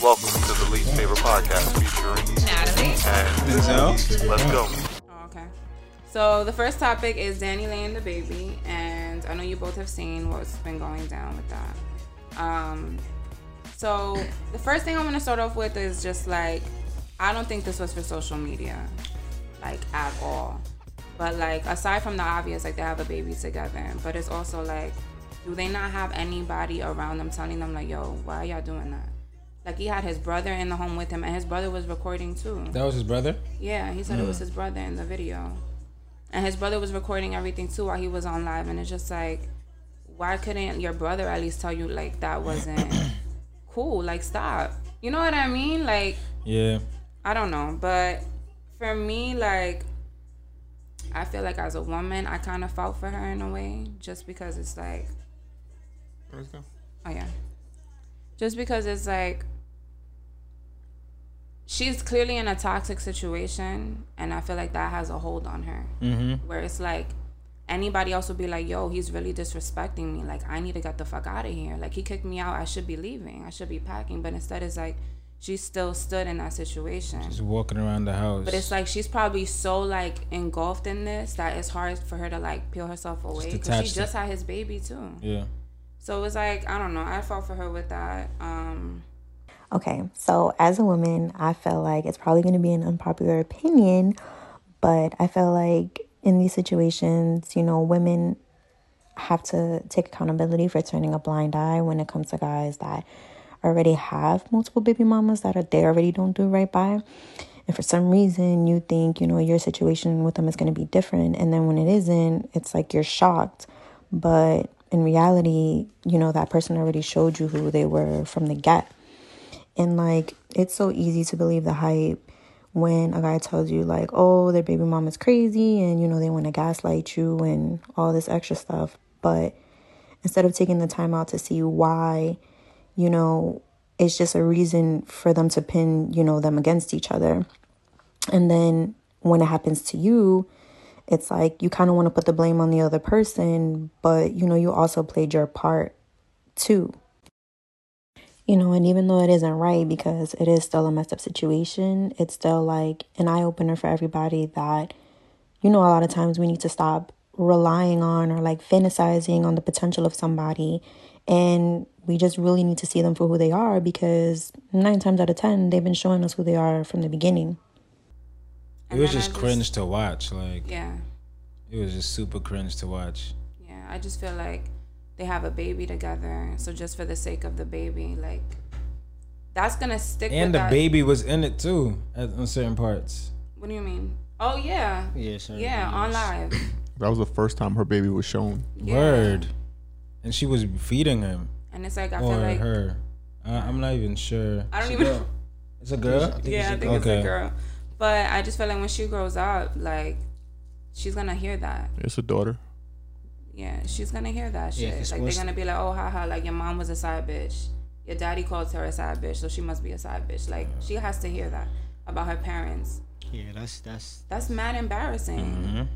Welcome to the Least Favored Podcast featuring Natalie. and Denzil. Let's go. Oh, okay. So the first topic is DaniLeigh and DaBaby, and I know you both have seen what's been going down with that. Um, so the first thing I'm gonna start off with is just like, I don't think this was for social media, like at all. But like aside from the obvious, like they have a baby together, but it's also like, do they not have anybody around them telling them like, yo, why are y'all doing that? Like he had his brother in the home with him, and his brother was recording too. That was his brother. Yeah, he said it Mm. was his brother in the video. And his brother was recording everything too while he was on live. And it's just like, why couldn't your brother at least tell you, like, that wasn't cool? Like, stop. You know what I mean? Like, Yeah. I don't know. But for me, like, I feel like as a woman, I kind of fought for her in a way just because it's like, Let's go. Oh yeah. Just because it's like she's clearly in a toxic situation and I feel like that has a hold on her. Mm-hmm. Where it's like anybody else would be like, "Yo, he's really disrespecting me. Like I need to get the fuck out of here. Like he kicked me out. I should be leaving. I should be packing." But instead it's like she still stood in that situation. She's walking around the house. But it's like she's probably so like engulfed in this that it's hard for her to like peel herself away because she just had his baby too. yeah. So it was like I don't know. I fought for her with that. Um, Okay, so as a woman, I feel like it's probably going to be an unpopular opinion, but I feel like in these situations, you know, women have to take accountability for turning a blind eye when it comes to guys that already have multiple baby mamas that are they already don't do right by. And for some reason, you think, you know, your situation with them is going to be different. And then when it isn't, it's like you're shocked. But in reality, you know, that person already showed you who they were from the get. And like, it's so easy to believe the hype when a guy tells you, like, oh, their baby mom is crazy and, you know, they want to gaslight you and all this extra stuff. But instead of taking the time out to see why, you know, it's just a reason for them to pin, you know, them against each other. And then when it happens to you, it's like you kind of want to put the blame on the other person, but, you know, you also played your part too. You know, and even though it isn't right because it is still a messed up situation, it's still like an eye opener for everybody that, you know, a lot of times we need to stop relying on or like fantasizing on the potential of somebody. And we just really need to see them for who they are because nine times out of 10, they've been showing us who they are from the beginning. It was then I just cringe to watch. Like Yeah, it was just super cringe to watch. yeah. I just feel like they have a baby together, so just for the sake of the baby, like that's gonna stick. And with the that. baby was in it too, at, on certain parts. What do you mean? Oh yeah, Yeah, sir. yeah, on live. That was the first time her baby was shown. Yeah. Word. And she was feeding him And it's like I or feel like her. I, I'm not even sure. I don't It's a even. girl. It's a girl. yeah, I think it's Okay. a girl. But I just feel like when she grows up, like she's gonna hear that. It's a daughter. Yeah, she's gonna hear that Yeah, like they're gonna be like, oh, haha, like your mom was a side bitch. Your daddy calls her a side bitch, so she must be a side bitch. Like she has to hear that about her parents. Yeah, that's that's That's mad embarrassing. Mhm.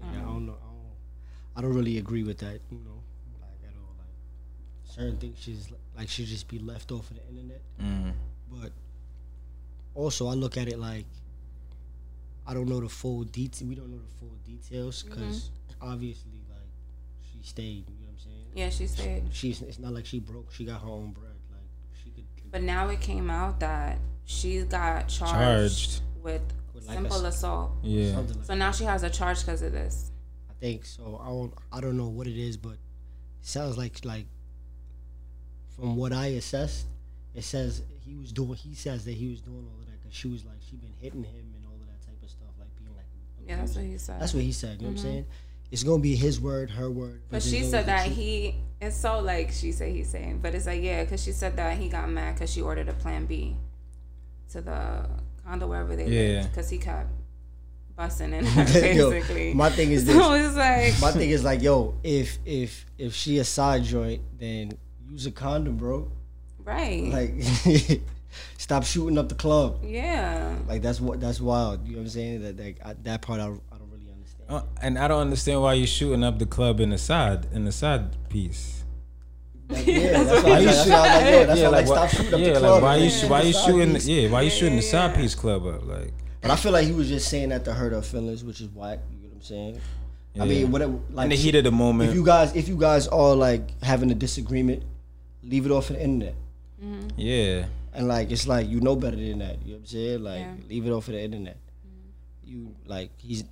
yeah, I don't know. I don't, I don't really agree with that. You know, like at all. Like certain things, she's like she just be left off of the internet. Mm. But also, I look at it like I don't know the full detail. We don't know the full details because obviously, like she stayed. You know what I'm saying? Yeah, she stayed. She's. It's not like she broke. She got her own bread. Like she could. But now it came out that she got charged, Charged. with With like simple s- assault. Yeah. Like So now she has a charge because of this. I think so. I don't. I don't know what it is, but it sounds like like from what I assessed, it says he was doing. He says that he was doing all of that because she was like she been hitting him and all of that type of stuff, like being like. Yeah, that's what abusive. he said. That's what he said. You know what I'm mm-hmm. saying? It's gonna be his word, her word. But there's she said that truth. he. It's so like she said he's saying, but it's like yeah, because she said that he got mad because she ordered a Plan B to the condo wherever they Yeah. lived because he kept busting in Yo, basically. my thing is this. so it's like My thing is like, yo, if if if she a side joint, then use a condom, bro. right, Like, stop shooting up the club. yeah, Like that's what that's wild. You know what I'm saying? That that, I, that part I, I don't really understand. Uh, and I don't understand why you're shooting up the club in the side in the side piece. Yeah, that's why, Why you shoot- why like, that's yeah, why, like, stop shooting up yeah, the like club. why you why you shooting? piece. Yeah, why you shooting the yeah, side yeah. piece club up? Like, But I feel like he was just saying that to hurt her feelings, which is whack. You know what I'm saying? I mean, whatever. Like in the heat of the moment. if you guys, if you guys are like having a disagreement, leave it off the internet. yeah, And like it's like you know better than that. You know what I'm saying? Like Yeah. leave it off of the internet. You like he's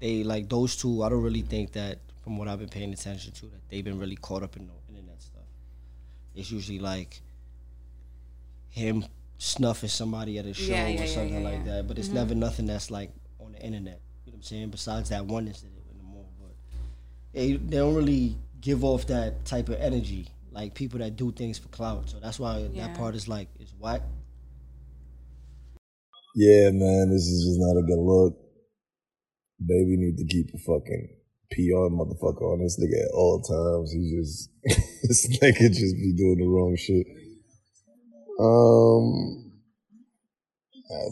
they like those two. I don't really think that from what I've been paying attention to that they've been really caught up in the internet stuff. It's usually like him snuffing somebody at a show Yeah, yeah, or something yeah, like yeah. that. But it's mm-hmm. never nothing that's like on the internet. You know what I'm saying? Besides that one incident in the mall, but they they don't really give off that type of energy like people that do things for clout. So that's why Yeah. that part is like is whack. Yeah, man, this is just not a good look. Baby need to keep a fucking PR motherfucker on this nigga at all times. He just this nigga just be doing the wrong shit. Um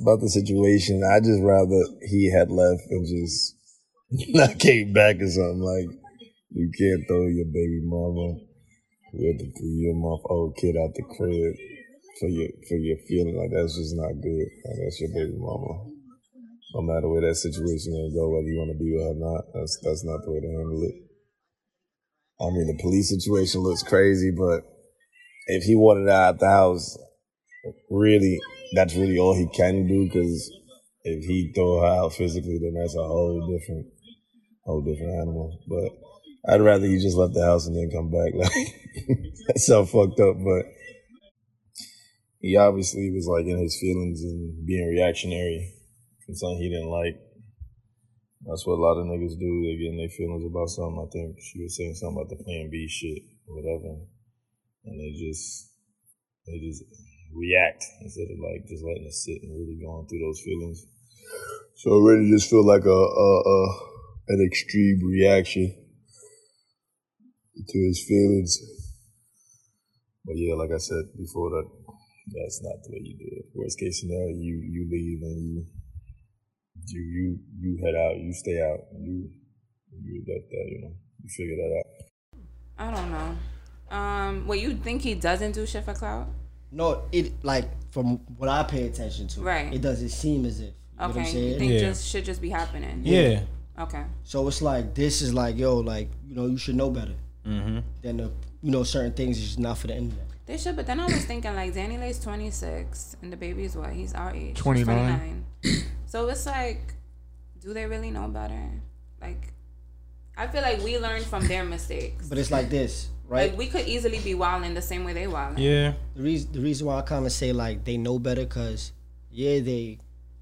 about the situation, I just rather he had left and just not came back or something. Like you can't throw your baby mama with a three year month old kid out the crib for your for your feeling like that's just not good. Like that's your baby mama. No matter where that situation to go, whether you want to be with her or not, that's that's not the way to handle it. I mean, the police situation looks crazy, but if he wanted out the house, really, that's really all he can do. Because if he throw her out physically, then that's a whole different, whole different animal. But I'd rather he just left the house and then come back. Like that's so fucked up, but he obviously was like in his feelings and being reactionary from something he didn't like. That's what a lot of niggas do. They get in their feelings about something. I think she was saying something about the Plan B shit or whatever, and they just they just react instead of like just letting it sit and really going through those feelings. So it really just feel like a, a, a an extreme reaction to his feelings. But yeah, like I said before, that that's not the way you do it. Worst case scenario, you you leave and you you you you head out, you stay out, you you let that you know you figure that out. I don't know. Um, what you think he doesn't do shit for clout? No, it like from what I pay attention to, Right. It doesn't seem as if. You know what I'm Okay, you think Yeah. just should just be happening? yeah, Okay. So it's like this is like yo, like you know, you should know better mm-hmm. than the you know certain things is not for the internet. They should, but then I was thinking like DaniLeigh's 26 and the baby's what? He's our age. 29. 29. so it's like, do they really know better? Like, I feel like we learn from their mistakes. But it's like this, right? Like we could easily be wilding the same way they wilding. yeah, the reason the reason why I kind of say like they know better because yeah they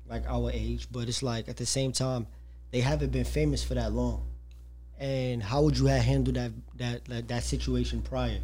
like our age, but it's like at the same time they haven't been famous for that long. And how would you have handled that that that, that situation prior?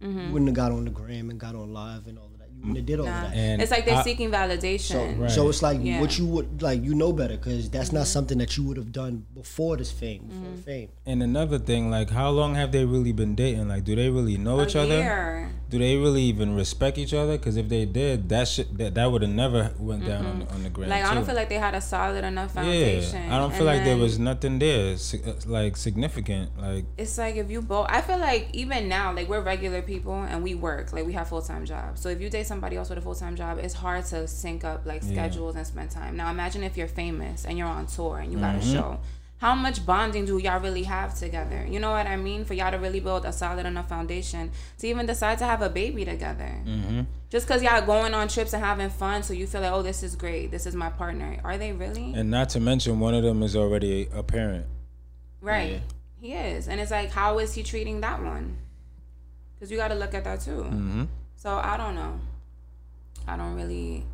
You wouldn't have got on the gram and got on live and all of that. You wouldn't have did all Nah. of that. And it's like they're I- seeking validation. So, Right. so it's like Yeah. what you would like. You know better because that's not something that you would have done before this fame, before the fame. and another thing, like, how long have they really been dating? Like, do they really know A each other? Do they really even respect each other? Because if they did, that shit that, that would have never went down on the, on the ground. Like I don't too. feel like they had a solid enough foundation. yeah. I don't feel And like there was nothing there, uh, like significant. Like, It's like if you both. I feel like even now, like we're regular people and we work, like we have full time jobs. So if you date somebody else with a full time job, it's hard to sync up like Yeah. schedules and spend time. Now imagine if you're famous and you're on tour and you got Mm-hmm. a show. How much bonding do y'all really have together? You know what I mean? For y'all to really build a solid enough foundation to even decide to have a baby together. mm-hmm. Just because y'all going on trips and having fun, so you feel like, oh, this is great. This is my partner. Are they really? and not to mention one of them is already a parent. Right. He is. And it's like, how is he treating that one? Because you got to look at that too. Mm-hmm. So I don't know. I don't really.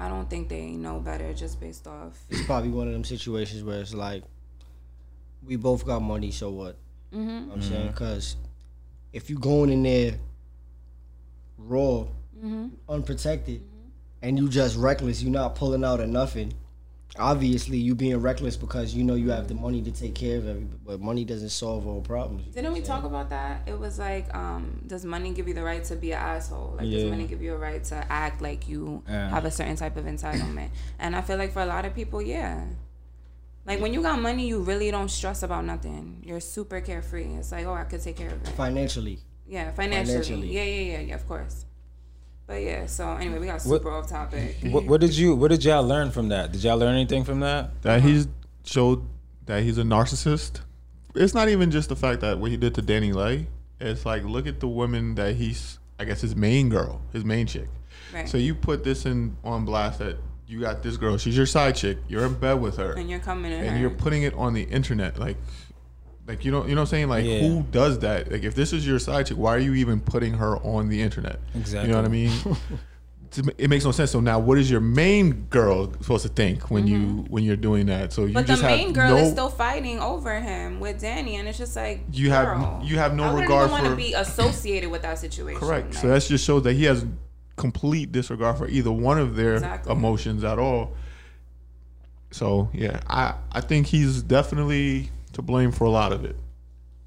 I don't think they know better just based off. It's probably one of them situations where it's like, we both got money, so what? Mm-hmm. You know what I'm saying because if you going in there raw, Mm-hmm. unprotected, and you just reckless, you're not pulling out of nothing. Obviously, you being reckless because you know you have the money to take care of everybody, but money doesn't solve all problems. Didn't we talk about that? It was like, um, does money give you the right to be an asshole? Like, does money give you a right to act like you Yeah. have a certain type of entitlement? And I feel like for a lot of people, yeah. Like when you got money, you really don't stress about nothing. You're super carefree. It's like, oh, I could take care of it. Financially, Yeah, financially. Financially. Yeah, yeah, yeah, yeah, of course. But yeah, so anyway, we got What- super off topic. What, what did you? What did y'all learn from that? Did y'all learn anything from that? That he's showed that he's a narcissist. It's not even just the fact that what he did to DaniLeigh. It's like look at the woman that he's. I guess his main girl, his main chick. Right. So you put this in on blast that you got this girl. She's your side chick. You're in bed with her, and you're coming in and her. you're putting it on the internet. Like, like you know, you know what I'm saying? Like, Yeah. who does that? Like, if this is your side chick, why are you even putting her on the internet? Exactly. You know what I mean? It makes no sense. So now, what is your main girl supposed to think when you when you're doing that? So you Mm-hmm. but the main have girl no, is still fighting over him with Danny, and it's just like You have- you have no I wouldn't regard even want for- to be associated with that situation. correct. So Like, that just shows that he has complete disregard for either one of their Exactly. emotions at all. So yeah, I I think he's definitely to blame for a lot of it.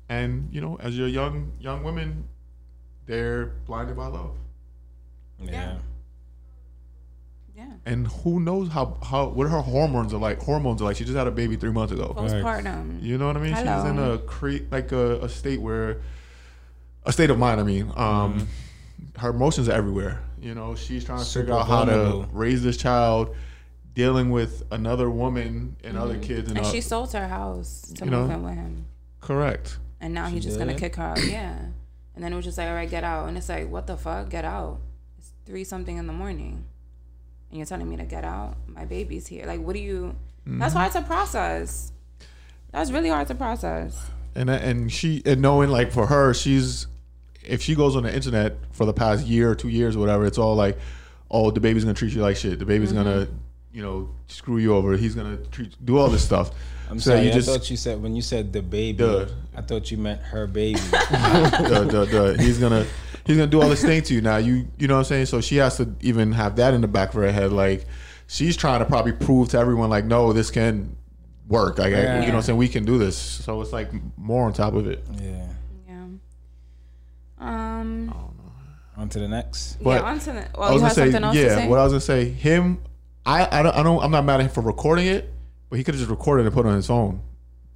And you know, as your young young women, they're blinded by love. Yeah. yeah, And who knows how how what her hormones are like? Hormones are like. She just had a baby three months ago. postpartum. You know what I mean? She's in a cre- like a, a state where a state of mind. I mean, um, her emotions are everywhere. You know, she's trying to Super figure out how to raise this child, dealing with another woman and other kids. And, And uh, she sold her house to move know, in with him, correct. and now She he's just gonna kick her out. Yeah, and then it was just like, all right, get out, and it's like, what the fuck, get out? It's three something in the morning, and you're telling me to get out. My baby's here. Like, what do you? Mm-hmm. That's hard to process. That's really hard to process. and and she and knowing like for her she's if she goes on the internet for the past year or two years or whatever it's all like oh the baby's gonna treat you like shit the baby's Mm-hmm. gonna you know screw you over he's gonna treat do all this stuff I'm So sorry. you I just- thought you said when you said the baby, Duh. I thought you meant her baby. the, the, the, he's gonna he's gonna do all this thing to you now you you know what i'm saying so she has to even have that in the back of her head like she's trying to probably prove to everyone like no this can work like I- you know what i'm saying we can do this so it's like more on top of it yeah. Yeah. Um. On to the next. But yeah. On to the. I was you gonna say, something else yeah. to say? What I was gonna say, him, I, I don't, I don't, I'm not mad at him for recording it, but he could have just recorded and put it on his phone.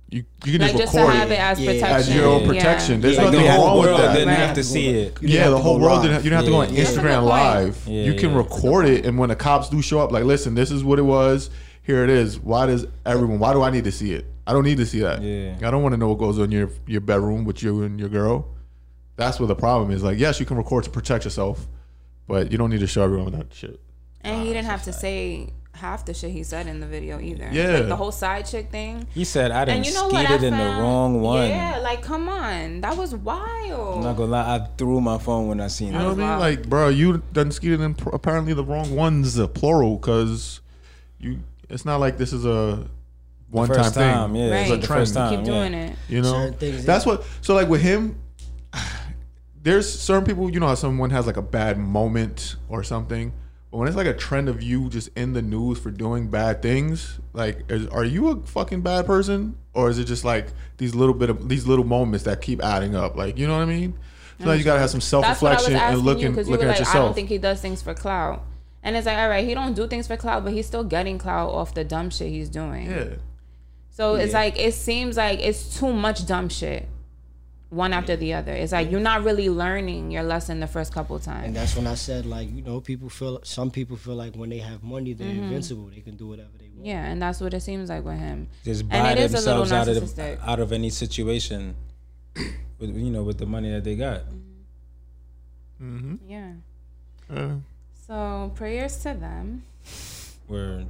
You, you can like just just to record have it it as Yeah. protection. as your own Yeah. protection. There's Like nothing the wrong with world that. didn't Right. have to see it. You yeah, the whole world live. didn't. You don't have to go on Yeah. That's a good Instagram point. live. Yeah, you can yeah. record it, and when the cops do show up, like, listen, this is what it was. Here it is. Why does everyone? Why do I need to see it? I don't need to see that. Yeah. I don't want to know what goes on in your your bedroom with you and your girl. That's where the problem is. Like, yes, you can record to protect yourself, but you don't need to show everyone that shit. And he didn't have to say half the shit he said in the video either. Yeah. Like the whole side chick thing. He said I didn't And you know what? I skeeted in the found- wrong one. Yeah, like come on, that was wild. I'm not gonna lie, I threw my phone when I seen that. You know what I mean? Like, bro, you done skeeted in pr- apparently the wrong ones, uh, plural, because you. It's not like this is a one time time, thing. yeah. Right. It's like the first Keep time. Keep doing yeah. it. You know, Certain things that's that- what. So like with him, there's certain people. You know how someone has like a bad moment or something. But when it's like a trend of you just in the news for doing bad things, like, is, are you a fucking bad person, or is it just like these little bit of these little moments that keep adding up? Like, you know what I mean? So you gotta have some self That's what I was reflection and looking because you looking were at like, I don't think he does things for clout. And it's like, all right, he don't do things for clout, but he's still getting clout off the dumb shit he's doing. yeah. So it's like it seems like it's too much dumb shit, one after the other. It's like you're not really learning your lesson the first couple And times. And that's when I said, like, you know, people feel some people feel like when they have money, they're Mm-hmm. invincible. They can do whatever they want. Yeah, and that's what it seems like with him. Just And buy it is a little themselves out of the, out of any situation, with you know, with the money that they got. Mm-hmm. Yeah. Uh, So prayers to them. Where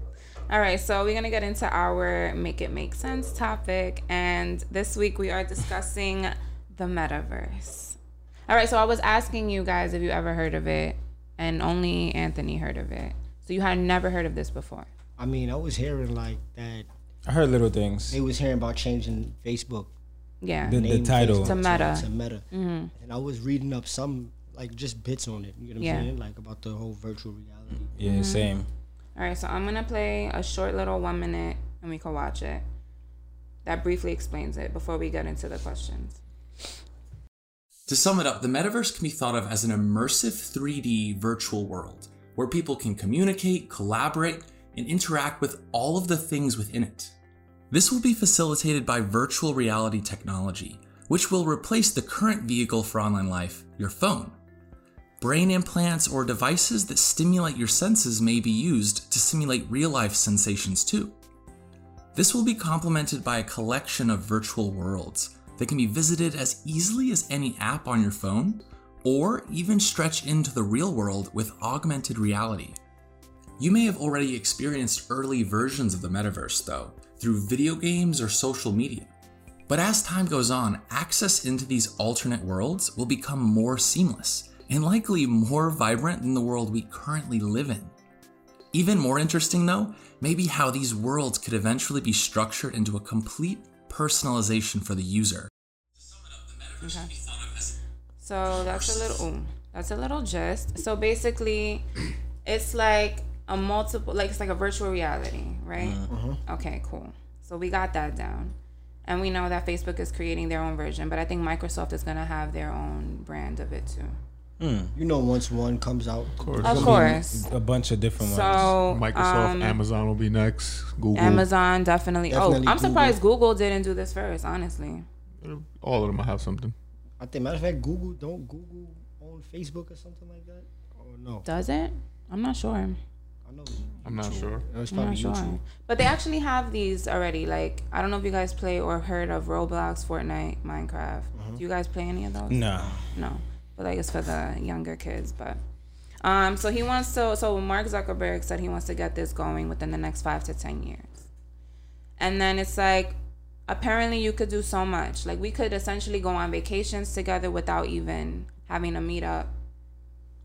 All right, so we're gonna get into our make it make sense topic, and this week we are discussing the metaverse. All right, so I was asking you guys if you ever heard of it, and only Anthony heard of it. So you had never heard of this before. I mean, I was hearing like that. I heard little things. They was hearing about changing Facebook Yeah. The, the title. Facebook To Meta. To, Meta. Mm-hmm. And I was reading up some like just bits on it. You know what Yeah. I'm saying? Like about the whole virtual reality. Yeah, mm-hmm. same. All right, so I'm gonna play a short little one minute, and we can watch it. That briefly explains it before we get into the questions. To sum it up, the metaverse can be thought of as an immersive 3D virtual world where people can communicate, collaborate, and interact with all of the things within it. This will be facilitated by virtual reality technology, which will replace the current vehicle for online life, your phone. Brain implants or devices that stimulate your senses may be used to simulate real life sensations too. This will be complemented by a collection of virtual worlds that can be visited as easily as any app on your phone or even stretch into the real world with augmented reality. You may have already experienced early versions of the metaverse, though, through video games or social media. But as time goes on, access into these alternate worlds will become more seamless and likely more vibrant than the world we currently live in. Even more interesting, though, may be how these worlds could eventually be structured into a complete personalization for the user. Okay. So that's a little ooh, that's a little gist. So basically, it's like a multiple, like it's like a virtual reality, right? Mm-hmm. Uh-huh. Okay, cool. So we got that down, and we know that Facebook is creating their own version, but I think Microsoft is gonna have their own brand of it too. You know, once one comes out, of course. Of course. A bunch of different ones. So Microsoft, um, Amazon will be next. Google. Amazon definitely. Definitely oh, I'm Google. surprised Google didn't do this first. Honestly, All of them will have something. I think, matter of fact, Google don't Google own Facebook or something like that. Or no? does it? I'm not sure. I know. I'm not sure. It was I'm not sure. YouTube. But they actually have these already. Like I don't know if you guys play or heard of Roblox, Fortnite, Minecraft. Do you guys play any of those? No. No. But like it's for the younger kids. But um, so he wants to. So Mark Zuckerberg said he wants to get this going within the next five to ten years. And then it's like, apparently you could do so much. Like we could essentially go on vacations together without even having a meetup.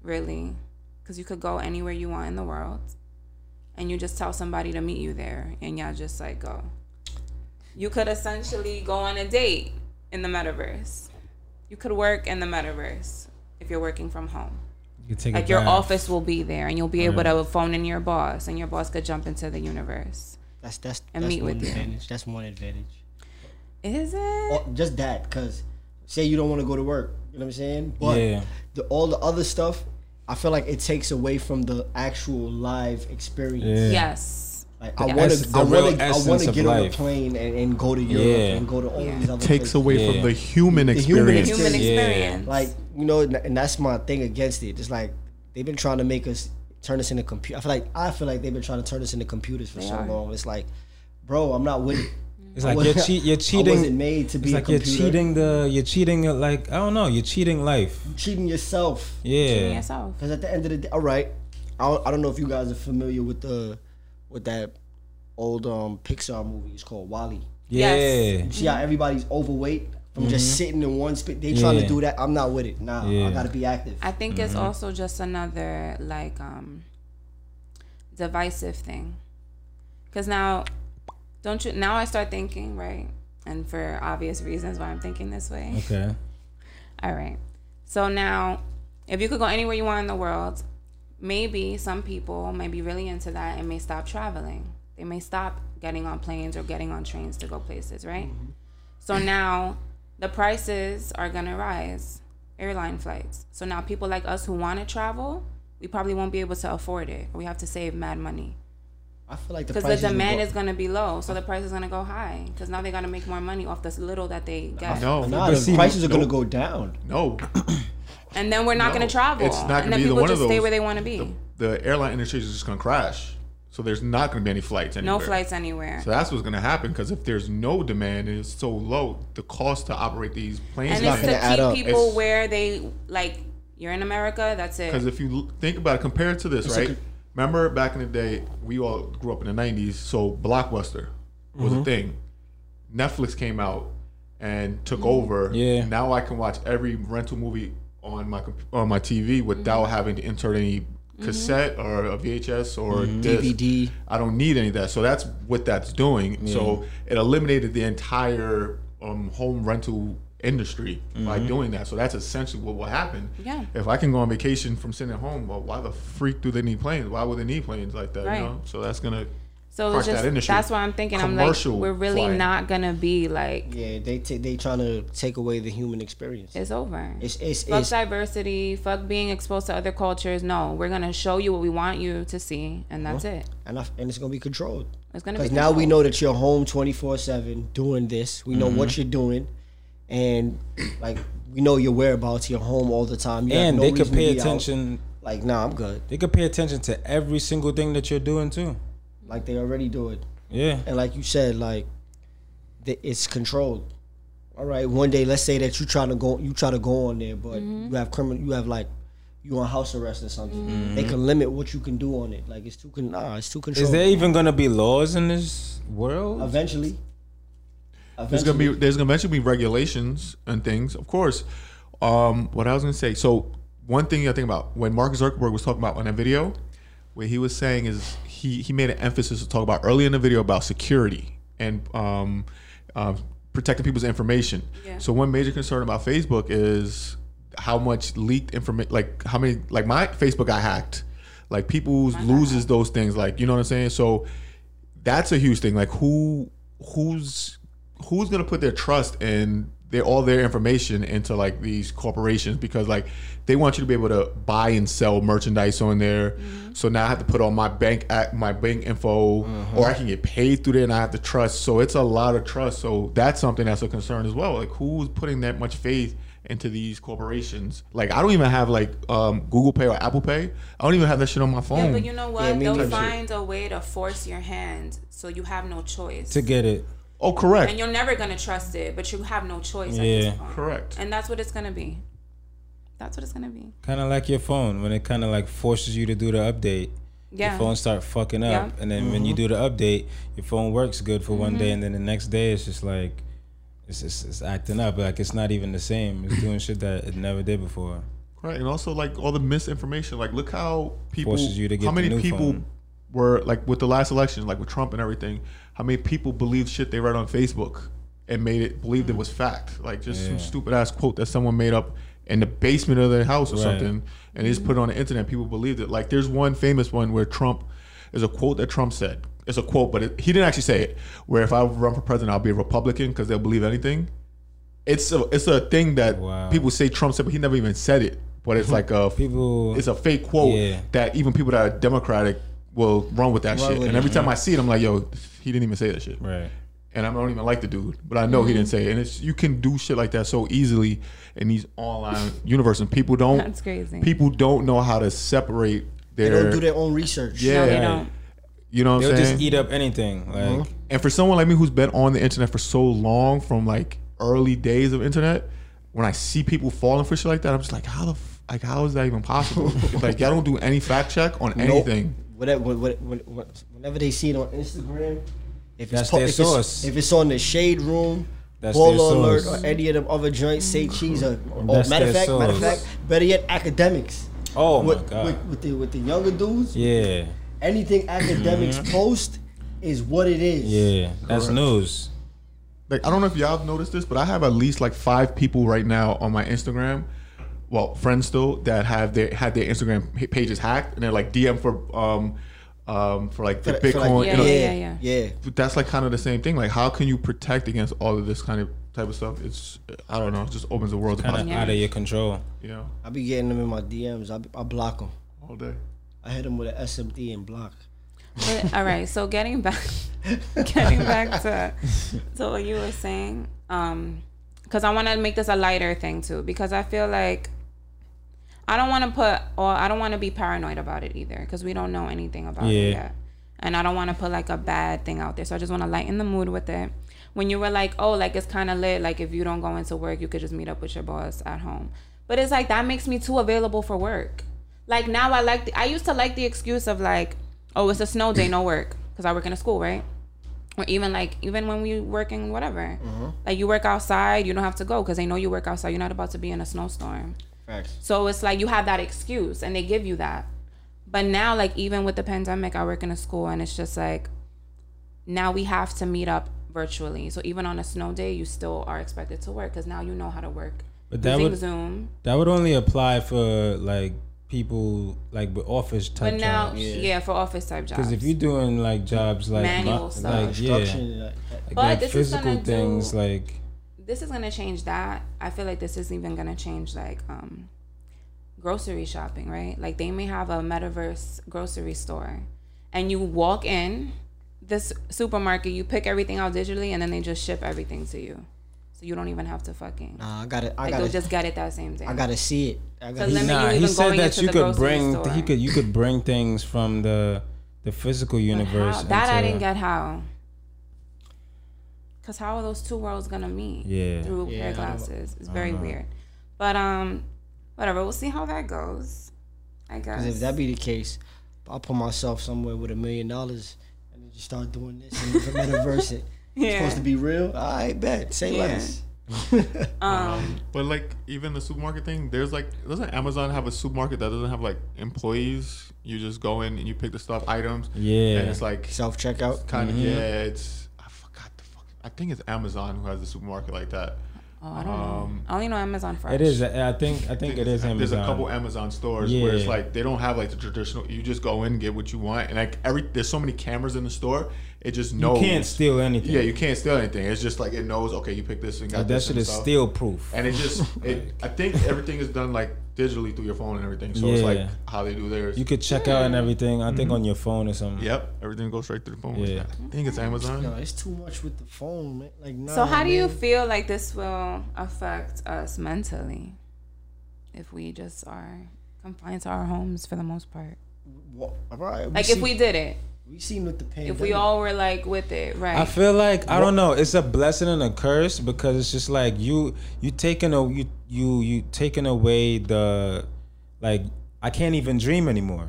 Really, because you could go anywhere you want in the world, and you just tell somebody to meet you there, and y'all just like go. You could essentially go on a date in the metaverse. You could work in the metaverse if you're working from home. You take Like your bath. office will be there, and you'll be oh, able Yeah. to phone in your boss, and your boss could jump into the universe. That's that's And that's meet one with you. advantage. That's one advantage. Is it? Or just that, cause say you don't want to go to work. You know what I'm saying? But Yeah. the, all the other stuff, I feel like it takes away from the actual live experience. Yeah. Yes. Like I want to, I want to, I want to get on a plane and, and go to Europe Yeah. and go to all Yeah. these other places. It Takes places. away Yeah. from the human The experience. human Human Yeah. experience. Like you know, and and that's my thing against it. It's like they've been trying to make us turn us into computer. I feel like I feel like they've been trying to turn us into computers for They so are. long. It's like, bro, I'm not with it. It's like you're, wasn't- you're I cheating. wasn't made to be it's a like you're cheating the. You're cheating like I don't know. You're cheating life. cheating yourself. Yeah. Cheating yourself. Because at the end of the day, all right, I don't, I don't know if you guys are familiar with the with that old um Pixar movie. It's called WALL-E. Yeah. Yes. See how everybody's overweight from just sitting in one spot. They trying Mm-hmm. Yeah. to do that. I'm not with it. Nah, Yeah. I gotta be active. I think it's Mm-hmm. also just another like um divisive thing. Cause now, don't you? Now I start thinking right, and for obvious reasons why I'm thinking this way. Okay. All right. So now, if you could go anywhere you want in the world, maybe some people may be really into that and may stop traveling. They may stop getting on planes or getting on trains to go places, right? Mm-hmm. So now the prices are going to rise, airline flights. So now people like us who want to travel, we probably won't be able to afford it. We have to save mad money. I feel like the Because the prices will demand go- is going to be low. So the price is going to go high. Because now they got to make more money off this little that they get. No, Nah, but the prices are gonna go down. No, And then we're not No, going to travel. it's not and gonna then be the people one of just stay where they want to be. the airline industry is just gonna crash. So there's not gonna be any flights anywhere. No flights anywhere. So that's what's gonna happen because if there's no demand and it's so low, the cost to operate these planes and not it's gonna add keep up. people It's- where they like. You're in America. That's it. Because if you think about it, compare it to this, It's right? like Remember back in the day, we all grew up in the '90s, so Blockbuster was Mm-hmm. a thing. Netflix came out and took Mm-hmm. over. Yeah. Now I can watch every rental movie on my on my TV without Mm-hmm. having to insert any cassette or a VHS or disc. DVD. I don't need any of that. So that's what that's doing. So it eliminated the entire um, home rental industry by doing that. So that's essentially what will happen. Yeah. If I can go on vacation from sitting at home, well, why the freak do they need planes? Why would they need planes like that? Right. You know. So that's gonna. So it's just that that's why I'm thinking. I'm like, we're really flying. not gonna be like Yeah, they ta- they trying to take away the human experience. it's over. It's it's, fuck it's diversity. Fuck being exposed to other cultures. No, we're gonna show you what we want you to see, and that's it. and I, and it's gonna be controlled. It's gonna be Because now we know that you're home 24 seven doing this. We know Mm-hmm. what you're doing, and like we know your whereabouts, your home all the time. You and no they could pay be out. attention. Like, nah, I'm good. They could pay attention to every single thing that you're doing too. Like they already do it. Yeah. And like you said, like the, it's controlled. All right, one day, let's say that you try to go, you try to go on there, but Mm-hmm. you have criminal, you have like you on house arrest or something. Mm-hmm. They can limit what you can do on it. Like it's too con- nah, it's too controlled. Is there even gonna be laws in this world? eventually? There's gonna be there's gonna eventually be regulations and things, of course. Um, what I was gonna say. So one thing I think about when Mark Zuckerberg was talking about on a video, what he was saying is he he made an emphasis to talk about early in the video about security and um, uh, protecting people's information. Yeah. So one major concern about Facebook is how much leaked information, like how many, like my Facebook got hacked, like people loses those things, like you know what I'm saying. So that's a huge thing. Like who who's who's gonna put their trust in their all their information into like these corporations because like they want you to be able to buy and sell merchandise on there. So now I have to put on my bank at my bank info or I can get paid through there and I have to trust. So it's a lot of trust. So that's something that's a concern as well. Like who's putting that much faith into these corporations? Like I don't even have like um, Google Pay or Apple Pay. I don't even have that shit on my phone. Yeah, but you know what? Yeah, They'll neither. find a way to force your hand so you have no choice. to get it. Oh, correct. and you're never gonna trust it, but you have no choice at Yeah. this point. Correct. And that's what it's gonna be. That's what it's gonna be. Kind of like your phone when it kind of like forces you to do the update. Yeah. Your phone start fucking up, Yeah. Mm-hmm. and then when you do the update, your phone works good for one day, and then the next day it's just like it's just it's acting up. Like it's not even the same. It's doing shit that it never did before. Right, and also like all the misinformation. Like, look how people, Forces you to get how many the new people phone. Were like with the last election, like with Trump and everything. How many people believed shit they read on Facebook and made it believed it was mm. fact? Like just some stupid ass quote that someone made up in the basement of their house or Right. something, and they just put it on the internet. People believed it. Like there's one famous one where Trump, there's a quote that Trump said. It's a quote, but it, he didn't actually say it. Where if I run for president, I'll be a Republican because they'll believe anything. It's a it's a thing that Wow. people say Trump said, but he never even said it. But it's like a People, it's a fake quote Yeah. that even people that are Democratic will run with that Run shit. with And every time I see it, I'm like, yo, he didn't even say that shit. right. And I don't even like the dude, but I know he mm-hmm. didn't say it. And it's you can do shit like that so easily in these online universe, and people don't. That's crazy. People don't know how to separate They their. don't do their own research. Yeah. no, they don't. you know what I'm saying? They'll just eat up anything. Like mm-hmm. And for someone like me who's been on the internet for so long, from like early days of internet, when I see people falling for shit like that, I'm just like, how the f- like how is that even possible? like y'all don't do any fact check on Nope. anything. Whatever, when- when- when- whenever they see it on Instagram, if That's it's, po- their if, source. it's if it's on the shade room, That's Baller their Alert, source. or any of them other joints, say cheese, or, mm-hmm. or matter of their fact, matter of fact, better yet, Akademiks. oh my god. with, with the with the younger dudes, yeah, anything Akademiks mm-hmm. post is what it is. yeah. That's news. Like I don't know if y'all have noticed this, but I have at least like five people right now on my Instagram, well, friends still that have their had their Instagram pages hacked, and they're like DM for um um for like the For- for like- Bitcoin. Yeah, you know, yeah, yeah, yeah. yeah. But that's like kind of the same thing. Like, how can you protect against all of this kind of type of stuff? It's I don't know. It just opens the world to Kind of out of your control. You know, I be getting them in my DMs. I, be, I block them. all day. I hit them with an SMD and block. But, all right, so getting back, getting back to to what you were saying, um, because I want to make this a lighter thing too, because I feel like I don't want to put, or I don't want to be paranoid about it either, because we don't know anything about Yeah. it yet, and I don't want to put like a bad thing out there. So I just want to lighten the mood with it. When you were like, oh, like it's kind of lit, like if you don't go into work, you could just meet up with your boss at home. But it's like that makes me too available for work. Like now, I like the, I used to like the excuse of like, oh, it's a snow day, no work, because I work in a school, right? Or even like even when we working whatever, mm-hmm. like you work outside, you don't have to go because they know you work outside. You're not about to be in a snowstorm. Facts. So it's like you have that excuse and they give you that. But now, like, even with the pandemic, I work in a school and it's just like now we have to meet up virtually. So even on a snow day, you still are expected to work because now you know how to work But that using would Zoom. that would only apply for like people like with office type But now, jobs. yeah. for office type jobs. Because if you're doing like jobs like Manual lo- stuff. like yeah, uh, like, But like this physical gonna things do- like this is gonna change that. I feel like this isn't even gonna change like um grocery shopping, right? Like they may have a metaverse grocery store and you walk in this supermarket, you pick everything out digitally and then they just ship everything to you. so you don't even have to fucking. Nah, I got it. I like got you'll to just get it that same day. I gotta see it. I gotta limit see you Nah, he said that you could bring store. he could you could bring things from the the physical universe. how, that I didn't get how. Cause how are those two worlds gonna meet? Yeah. Through Yeah, pair I glasses. It's very don't weird. But um, whatever. We'll see how that goes. I guess. Because if that be the case, I'll put myself somewhere with a million dollars and then just start doing this and the metaverse. It. It's supposed to be real. I bet. Say Yeah. less. um. But like even the supermarket thing, there's like doesn't Amazon have a supermarket that doesn't have like employees? You just go in and you pick the stuff items. Yeah. And it's like Self checkout. kind of Mhm. yeah. It's I forgot the fuck. I think it's Amazon who has the supermarket like that. Oh, I don't know. Um, I only know Amazon Fresh. It is. I think. I think it is Amazon. There's a couple Amazon stores where it's like they don't have like the traditional. You just go in, get what you want, and like every there's so many cameras in the store, it just knows. You can't steal anything. Yeah, you can't steal anything. It's just like it knows. Okay, you pick this and got Like, that shit and is stuff. steal proof. And it just, it, I think everything is done like digitally through your phone and everything. So it's like how they do theirs. You could check out and everything. I think mm-hmm. on your phone or something. Yep, everything goes straight through the phone. Yeah. I think it's Amazon. No, it's too much with the phone, man. Like, nah, So how do you feel like this will affect us mentally if we just are confined to our homes for the most part? Wha- Right, Like see, if we did it, we seen with the pandemic. if we all were like with it, right? I feel like I don't know. It's a blessing and a curse because it's just like you you taking a you you you taking away the like I can't even dream anymore.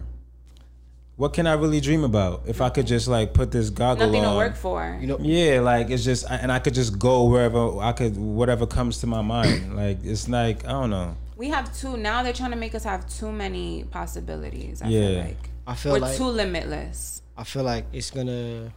What can I really dream about if I could just like put this goggle Nothing on? to work for. you know, Yeah, like it's just and I could just go wherever I could whatever comes to my mind. Like it's like I don't know. We have too now. They're trying to make us have too many possibilities. I feel like I feel we're like too limitless. I feel like it's gonna,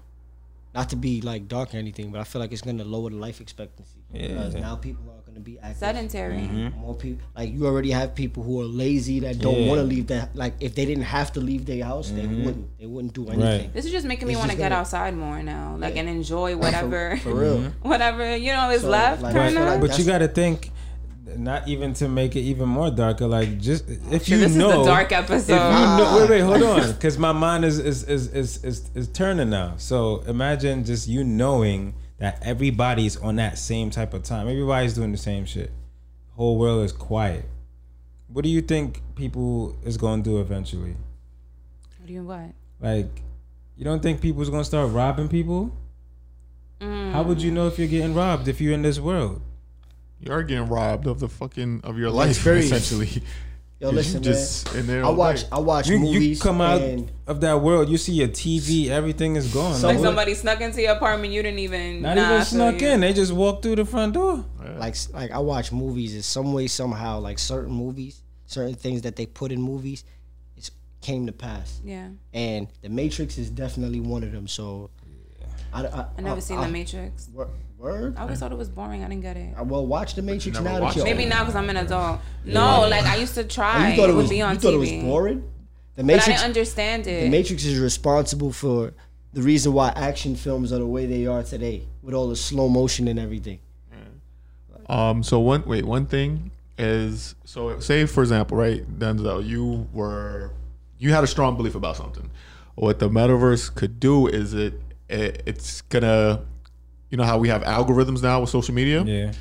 not to be like dark or anything, but I feel like it's gonna lower the life expectancy. Yeah. Because now people are gonna be active. Sedentary. Mm-hmm. More people, like you already have people who are lazy that don't Yeah. want to leave that. Like if they didn't have to leave their house, they wouldn't. They wouldn't do anything. Mm-hmm. Right. This is just making me It's want to get gonna- outside more now, like Yeah. and enjoy whatever, For real. whatever you know is So, left. like, I kind like But you got to think, not even to make it even more darker. Like just if So you this know, is the dark if episode. you know, wait, wait, ah. hold on, because my mind is is, is is is is turning now. So imagine just you knowing that everybody's on that same type of time. Everybody's doing the same shit. Whole world is quiet. What do you think people is gonna do eventually? What do you what? Like, you don't think people's gonna start robbing people? Mm. How would you know if you're getting robbed if you're in this world? You are getting robbed of the fucking of your life Experience. essentially. Yo, 'Cause you listen, just in there man. I watch. day. I watch You, movies. you come out and of that world, you see your TV, everything is gone. Like Like, somebody snuck into your apartment, you didn't even. not nah, even snuck you. in. They just walked through the front door. like like I watch movies in some way somehow like certain movies, certain things that they put in movies, it came to pass. Yeah, And The Matrix is definitely one of them. So I I, I never I- seen I- The Matrix. Wor- Word. I always thought it was boring. I didn't get it. I will watch The Matrix never now that you're it. Maybe old. now because I'm an adult. No, like I used to Oh, try. you thought it would was be on you thought it was boring. The But I Matrix. didn't understand it. The Matrix is responsible for the reason why action films are the way they are today, with all the slow motion and everything. Um. So one wait. One thing is so say for example, right, Denzil, you were you had a strong belief about something. What the metaverse could do is it, it it's gonna, you know how we have algorithms now with social media. Yeah.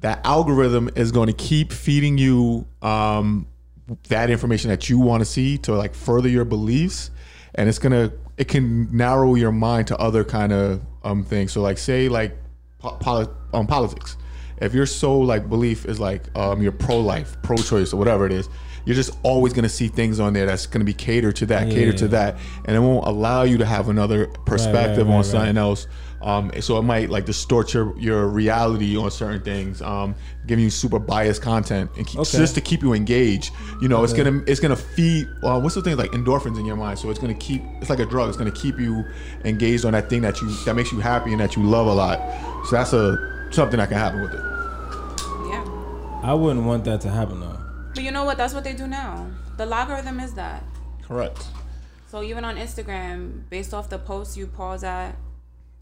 That algorithm is going to keep feeding you um, that information that you want to see to like further your beliefs, and it's gonna it can narrow your mind to other kind of um things. So like say like po- poli- um, politics. If your sole like belief is like um you're pro life, pro choice, or whatever it is, you're just always gonna see things on there that's gonna be catered to that, catered to that, and it won't allow you to have another perspective right, on right. something else. Um, so it might like distort your your reality on certain things, um, giving you super biased content, and keep, Okay. just to keep you engaged. You know, it's gonna it's gonna feed uh, what's the thing like endorphins in your mind. So it's gonna keep it's like a drug. It's gonna keep you engaged on that thing that you that makes you happy and that you love a lot. So that's a something that can happen with it. yeah. I wouldn't want that to happen though. But you know what? That's what they do now. The logarithm is that. Correct. So even on Instagram, based off the posts you pause at,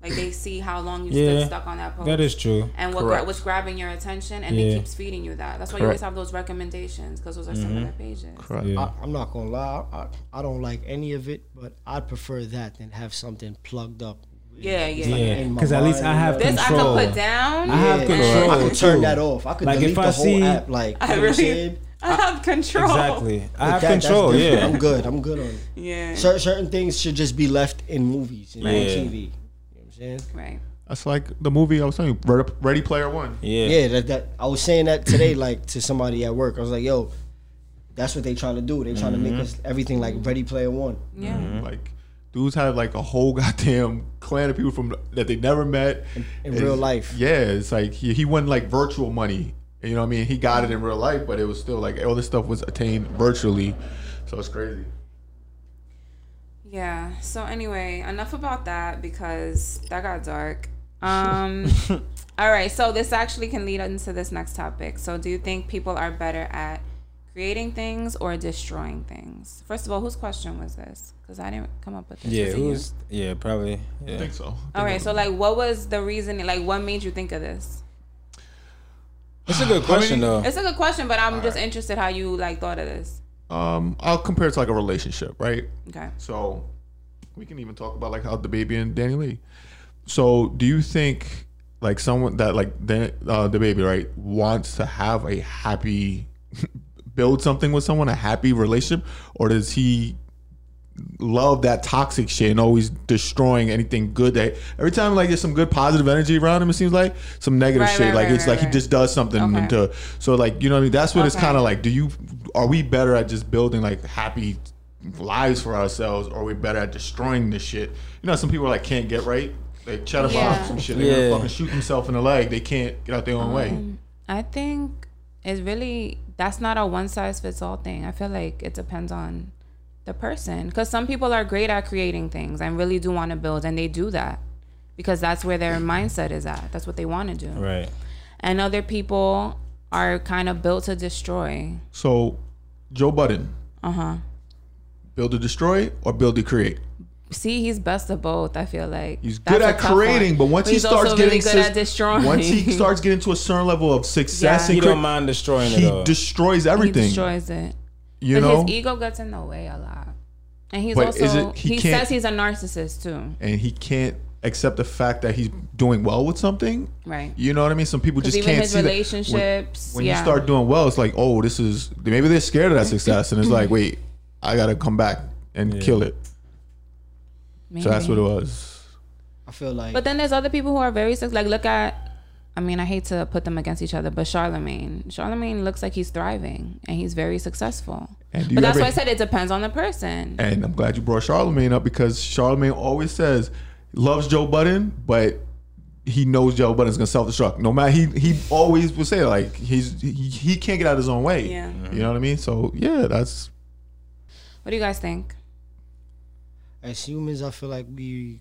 like they see how long you Yeah, stood stuck on that post. That is true. and what gra- what's grabbing your attention, and Yeah. it keeps feeding you that. That's why you always have those recommendations because those are similar mm-hmm. pages. Correct. Yeah. I, I'm not gonna lie, I, I don't like any of it, but I'd prefer that than have something plugged up Yeah, yeah. Yeah, in my because at least I mind, have like- This I control. could put down. I have Yeah, control. I could turn that off. I could Like, delete if I the whole see- app. Like, I you know really- I have control. Exactly. I With have that, control. Yeah. I'm good. I'm good on it. Yeah. Certain, certain things should just be left in movies and Yeah. TV. You know what I'm saying? Right. That's like the movie I was telling you, Ready- Ready Player One. Yeah. Yeah, that, that I was saying that today, like to somebody at work. I was like, "Yo, that's what they trying to do. They trying to make us everything like Ready Player One." Yeah. Mm-hmm. Like dudes had like a whole goddamn clan of people from that they never met in It's- real life. Yeah, it's like he, he won like virtual money. You know what I mean? He got it in real life, but it was still like all this stuff was attained virtually. So it's crazy. Yeah. So anyway, enough about that because that got dark. Um all right, so this actually can lead into this next topic. So do you think people are better at creating things or destroying things? First of all, whose question was this? Cuz I didn't come up with this. Yeah. Was it you? Who's? Yeah. Probably. I Yeah. think so. All right, so like what was the reason like what made you think of this? It's a good question though. It's a good question, but I'm just interested how you like thought of this. Um, I'll compare it to like a relationship, right? Okay. So we can even talk about like how DaBaby and DaniLeigh. So do you think like someone that like the uh, DaBaby right wants to have a happy build something with someone a happy relationship or does he love that toxic shit and always destroying anything good that every time like there's some good positive energy around him it seems like some negative Right, shit right, like right, it's right, like he just does something Okay. to so like you know what I mean that's what it's kind of like do you are we better at just building like happy lives for ourselves or are we better at destroying this shit you know some people like can't get right like cheddar Yeah. yeah. some shit they're Yeah. gonna fucking shoot themselves in the leg they can't get out their own way Um, I think it's really that's not a one size fits all thing. I feel like it depends on the person because some people are great at creating things and really do want to build and they do that because that's where their mindset is at. That's what they want to do. Right. And other people are kind of built to destroy. so joe budden Uh huh. build to destroy or build to create See, he's best of both. I feel like He's That's good a at tough one. creating, but once But he starts also getting really good sus- at destroying. once he starts getting to a certain level of success Yeah. and He cre- don't mind destroying it he all. destroys he everything. destroys it. You but know, his ego gets in the way a lot. And he's But also it- he he, says he's a narcissist too. and he can't accept the fact that he's doing well with something. Right. You know what I mean? Some people just even can't his see that. When- relationships, When, yeah. you start doing well, it's like, oh, this is maybe they're scared of that success, and it's like, wait, I gotta come back and Yeah. kill it. So that's what it was. I feel like But then there's other people who are very suc- like look at I mean, I hate to put them against each other, but Charlemagne. Charlemagne looks like he's thriving and he's very successful. And But that's ever- why I said it depends on the person. And I'm glad you brought Charlemagne up because Charlemagne always says loves Joe Budden, but he knows Joe Budden's gonna self destruct. No matter he he always will say like he's he, he can't get out of his own way. Yeah. You know what I mean? So yeah, that's What do you guys think? as humans, I feel like we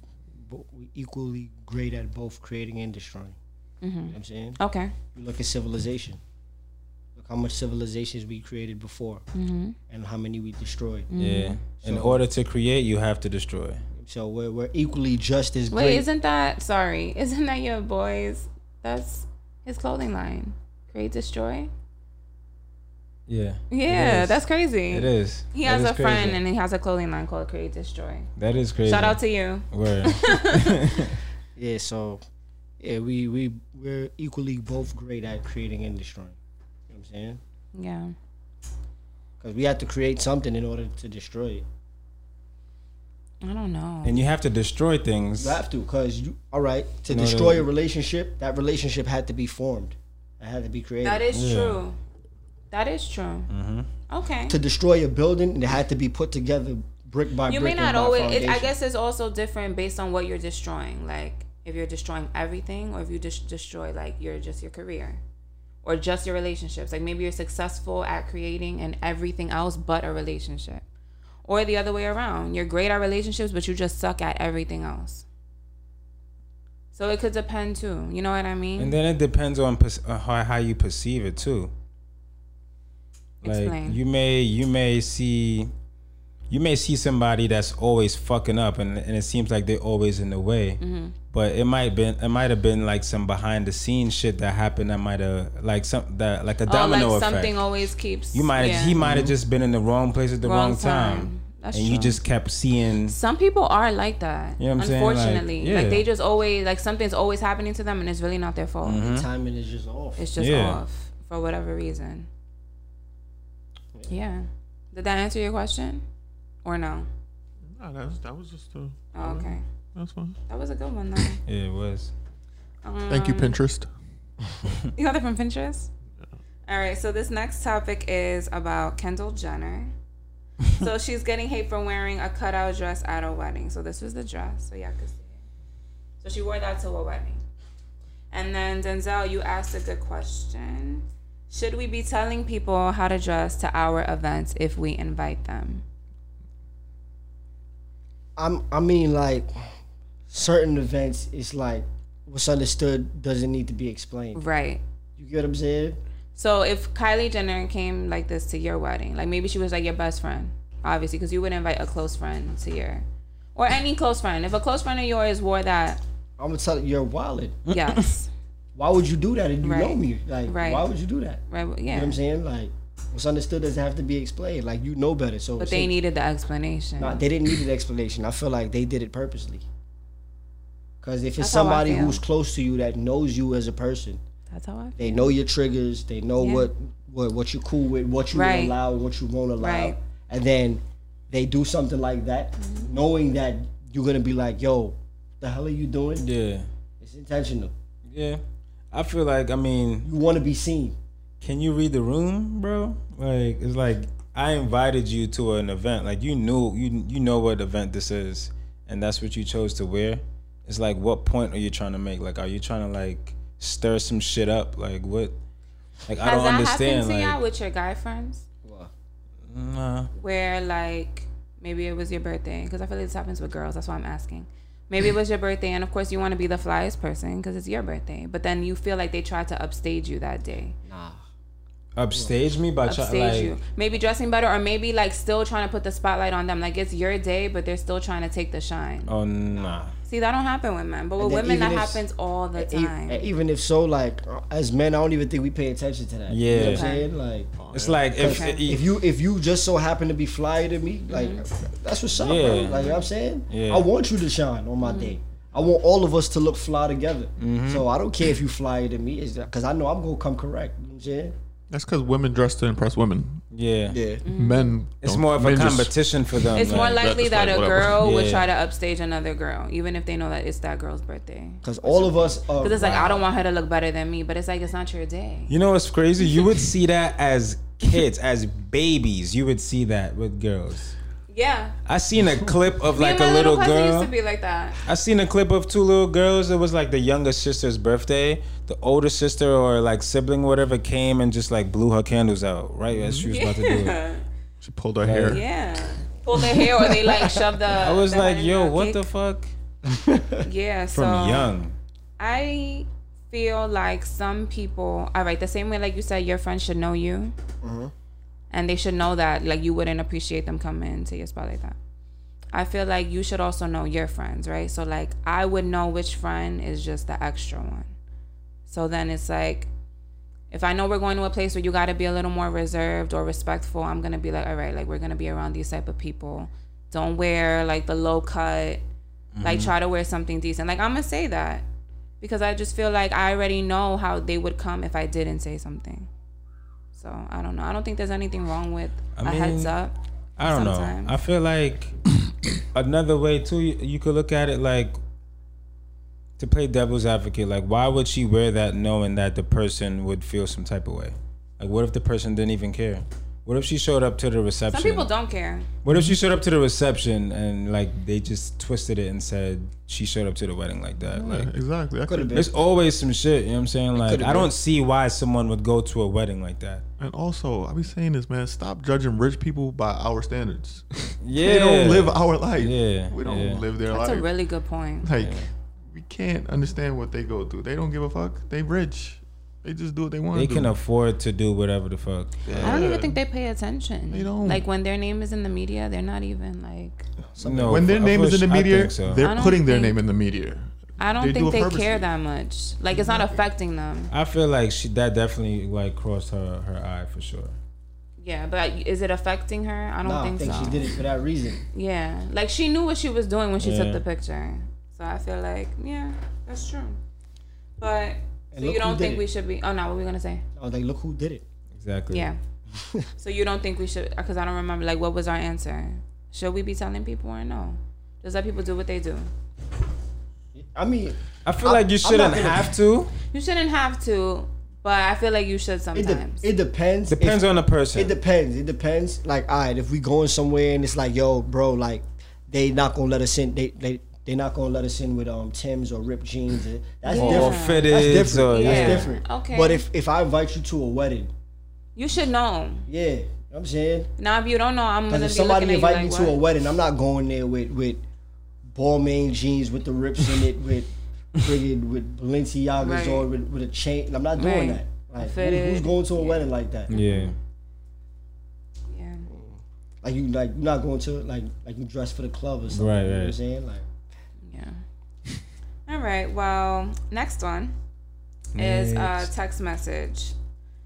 we equally great at both creating and destroying. You know what I'm saying? Okay. You look at civilization. Look how much civilizations we created before, Mm-hmm. and how many we destroyed. Yeah. In order to create, you have to destroy. So we're, we're equally just as good. Wait, great. isn't that sorry? Isn't that your boys? That's his clothing line. Create destroy. Yeah. Yeah, that's crazy. It is. He That has is a friend and he has a clothing line called Create Destroy. That is crazy. Shout out to you. Word. yeah, so yeah, we we we're equally both great at creating and destroying. You know what I'm saying? Yeah. Because we have to create something in order to destroy it. I don't know. and you have to destroy things. You have to, because you all right to In order- destroy a relationship. That relationship had to be formed. It had to be created. That is Yeah. true. That is true. Mm-hmm. Okay. to destroy a building, it had to be put together brick by You brick. You may not always. It, I guess it's also different based on what you're destroying. Like if you're destroying everything, or if you just destroy like your just your career, or just your relationships. Like maybe you're successful at creating and everything else but a relationship, or the other way around. You're great at relationships, but you just suck at everything else. So it could depend too. You know what I mean? And then it depends on uh, how, how you perceive it too. Like Explain. you may you may see you may see somebody that's always fucking up and, and it seems like they're always in the way. Mm-hmm. But it might been it might have been like some behind the scenes shit that happened that might have like some that like a oh, domino like effect. something always keeps. you might yeah. he might have just been in the wrong place at the wrong, time. That's and true. you just kept seeing. Some people are like that. You know what I'm saying? Like, Unfortunately, like, they just always like something's always happening to them, and it's really not their fault. Mm-hmm. Timing is just off. It's just Yeah. off for whatever reason. Yeah. Did that answer your question, or no? Nah, that's, that was just a, Oh, okay, that's fine. that was a good one though. Yeah, it was. Thank you, Um, Pinterest. You got that from Pinterest? All right, so this next topic is about Kendall Jenner. so she's getting hate for wearing a cutout dress at a wedding. So this was the dress, so y'all could see it. So she wore that to a wedding. And then Denzil, you asked a good question. Should we be telling people how to dress to our events if we invite them? I'm. I mean, like certain events, it's like what's understood doesn't need to be explained. Right. You get what I'm saying? So if Kylie Jenner came like this to your wedding, like maybe she was like your best friend, obviously, because you would invite a close friend to your, or any close friend. If a close friend of yours wore that, I'm gonna tell you, you're wildin'. yes, Why would you do that if you know me? Like, Right. why would you do that? right, Yeah. You know what I'm saying? Like, what's understood doesn't have to be explained. Like, you know better. So, But say- they needed the explanation. Nah, they didn't need an explanation. I feel like they did it purposely. Because if it's That's somebody who's close to you that knows you as a person, That's how I. they know your triggers, they know Yeah. what, what what you're cool with, what you Right. allow, and what you won't allow, Right. and then they do something like that, Mm-hmm. knowing that you're gonna be like, "Yo, the hell are you doing?" Yeah, It's intentional. yeah. I feel like I mean, You want to be seen. Can you read the room, bro? Like it's like I invited you to an event. Like you knew you you know what event this is, and that's what you chose to wear. It's like what point are you trying to make? Like are you trying to like stir some shit up? Like what? Like I don't that understand. happened to y'all Like with your guy friends? nah. Where like maybe it was your birthday? Because I feel like this happens with girls. That's why I'm asking. Maybe it was your birthday, and of course you want to be the flyest person because it's your birthday. But then you feel like they tried to upstage you that day. Upstage me by trying upstage like you. Maybe dressing better, or maybe like still trying to put the spotlight on them. Like it's your day, but they're still trying to take the shine. oh nah. See, that don't happen with men, but with women, that if- happens all the E- time. even if so, like uh, as men, I don't even think we pay attention to that. you know what I'm saying? Like, It's like if, Okay. if you if you just so happen to be flyer to me, like mm-hmm. that's what's up, bro. Like you know what I'm saying? Yeah. I want you to shine on my mm-hmm. day. I want all of us to look fly together. Mm-hmm. So I don't care if you flyer than me, is because I know I'm gonna come correct. You know what I'm saying? That's because women dress to impress women. yeah. Yeah. Mm. Men. It's more of a men just- competition for them. it's more likely that's that like a whatever. girl would try to upstage another girl, even if they know that it's that girl's birthday. Because all of us are. Because it's like I don't want her to look better than me, but it's like it's not your day. You know what's crazy? You would see that as kids, as babies. You would see that with girls. Yeah, I seen a clip of like a little, little girl. used to be like that. I seen a clip of two little girls. It was like the younger sister's birthday. The older sister or like sibling, whatever, came and just like blew her candles out right as she was about to do it. Yeah, She pulled her hair. yeah. Pulled their hair, or they like shoved the. I was the like, yo, the what cake. the fuck? Yeah, so From young. I feel like some people, all right, the same way like you said, your friends should know you, mm-hmm. And they should know that like you wouldn't appreciate them coming to your spot like that. I feel like you should also know your friends, right? So like I would know which friend is just the extra one. So then it's like if I know we're going to a place where you got to be a little more reserved or respectful, I'm going to be like, all right, like we're going to be around these type of people. Don't wear like the low cut. Like mm-hmm. try to wear something decent. Like I'm going to say that because I just feel like I already know how they would come if I didn't say something. So, I don't know. I don't think there's anything wrong with I a heads up. I don't know. I feel like another way too. You could look at it like to play devil's advocate. Like, why would she wear that knowing that the person would feel some type of way? Like, what if the person didn't even care? What if she showed up to the reception? Some people don't care. What if she showed up to the reception and like they just twisted it and said she showed up to the wedding like that? Yeah, Like, exactly. That Could have could been. there's always some shit. You know what I'm saying? Like, I don't see why someone would go to a wedding like that. And also, I be saying this, man. Stop judging rich people by our standards. Yeah, they don't live our life. Yeah, we don't yeah. live their That's life. That's a really good point. like, we can't understand what they go through. They don't give a fuck. They rich. They just do what they want. They can do. afford to do whatever the fuck. I don't even think they pay attention. They don't. Like when their name is in the media, they're not even like. No, when their of name is in the media, so. They're don't putting their name in the media. I don't They think it they purposely. care that much. Like it's not affecting them. I feel like she that definitely like crossed her her eye for sure. Yeah, but is it affecting her? I don't Nah, think, I think so. she did it for that reason. Yeah, like she knew what she was doing when she Yeah. took the picture. So I feel like, yeah, that's true. But so you don't think it. we should be? Oh no, what were we gonna say? I was like, look who did it. Exactly. Yeah. so you don't think we should? Because I don't remember. Like, what was our answer? Should we be telling people or no? Just let people do what they do. I mean, I feel I- like you shouldn't have to. You shouldn't have to, but I feel like you should it, sometimes. de- it depends. Depends If- on the person. It depends. It depends. Like, all right, if we going somewhere and it's like, yo, bro, like, they not gonna let us in. They they they not gonna let us in with um Tim's or ripped jeans. That's Or different. fitteds That's different. or- That's different. Okay. But if if I invite you to a wedding, you should know. yeah, you know what I'm saying. Now, if you don't know, I'm gonna Because be if somebody looking at you invite me like, to a wedding, I'm not going there with with Balmain jeans with the rips in it, with friggin' with Balenciagas Right. or with, with a chain. I'm not doing Right. that. Like, who- who's going to a wedding like that? yeah. Yeah. Like you like you're not going to like like you dress for the club or something. Right, You know what I'm saying? Like Yeah. All right. Well, next one is a text message.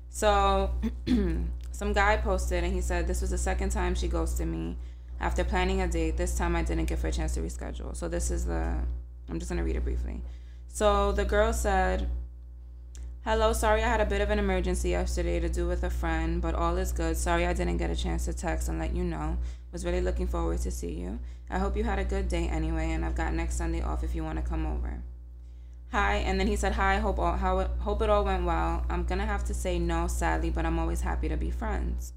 So, some guy posted and he said this was the second time she ghosted me after planning a date. This time I didn't give her a chance to reschedule. So this is the. I'm just gonna read it briefly. So the girl said. Hello, sorry I had a bit of an emergency yesterday to do with a friend, but all is good. Sorry I didn't get a chance to text and let you know. Was really looking forward to see you. I hope you had a good day anyway, and I've got next Sunday off if you want to come over. Hi, and then he said, "Hi, hope all how it, hope it all went well. I'm gonna have to say no, sadly, but I'm always happy to be friends."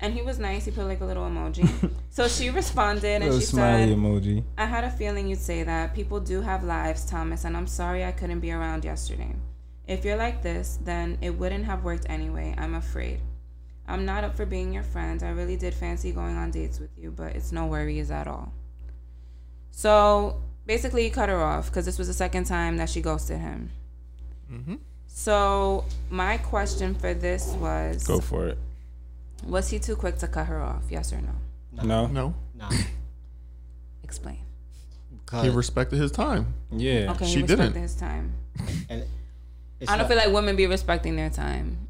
And he was nice. He put like a little emoji. so she responded and Little she smiley said, emoji. I had a feeling you'd say that. People do have lives, Thomas, and I'm sorry I couldn't be around yesterday. If you're like this, then it wouldn't have worked anyway, I'm afraid. I'm not up for being your friend. I really did fancy going on dates with you, but it's no worries at all. So basically, he cut her off because this was the second time that she ghosted him. Mm-hmm. So my question for this was Go for it. Was he too quick to cut her off? Yes or no? No. No, nah. Explain. he respected his time. Yeah. Okay, She he respected didn't. his time. and it's I don't not- feel like women be respecting their time.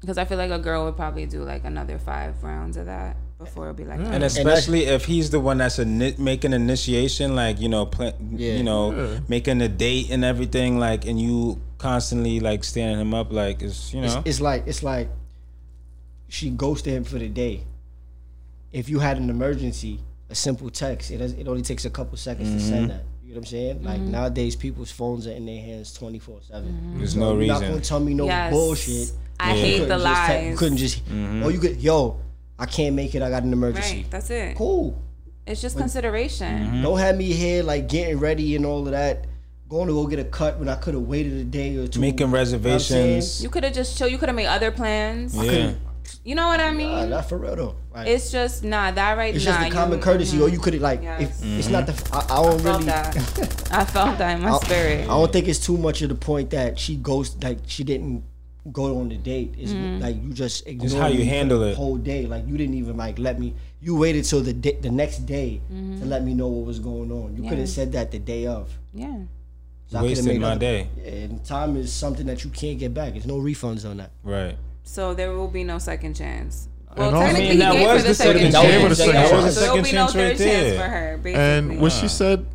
Because I feel like a girl would probably do like another five rounds of that before it'll be like, mm. And that. especially if he's the one that's ini- making initiation, like you know, pla- Yeah. you know, Yeah. making a date and everything, like, and you constantly like standing him up, like, it's you know, it's like it's like she ghosted him for the day. If you had an emergency, a simple text, it does, it only takes a couple seconds to Mm-hmm. send that. You know what I'm saying? Like mm-hmm. nowadays, people's phones are in their hands 24 seven. Mm-hmm. there's no You're not gonna tell me no Yes. bullshit. I Yeah. hate couldn't the just te- lies. you couldn't just. Mm-hmm. Oh, you could. Yo, I can't make it. I got an emergency. right, that's it. Cool. It's just consideration. Mm-hmm. Don't have me here like getting ready and all of that. Going to go get a cut when I could have waited a day or two. Making You know what I'm saying? reservations. You could have just chill. You could have made other plans. yeah. You know what I mean? Nah, not for real though. Like, it's just nah. That right it's nah, just the common you- courtity, mhm. or you could have like Yes. if it's not the I, I don't I felt really. that. I felt that in my I, spirit. I don't think it's too much of the point that she goes like she didn't go on the date. It's Mm-hmm. like you just ignored how you me handle it. whole day. Like you didn't even like let me. You waited till the day, the next day to let me know what was going on. You could Mm-hmm. Have said that the day of. yeah. So I coulda Wasted made my other- day. And time is something that you can't get back. There's no refunds on that. Right. So there will be no second chance. Well, And technically, I mean, that he gave was her the the second second chance. chance. That was the second chance. There will be no Second chance third right chance there. for her. Basically. And what she said,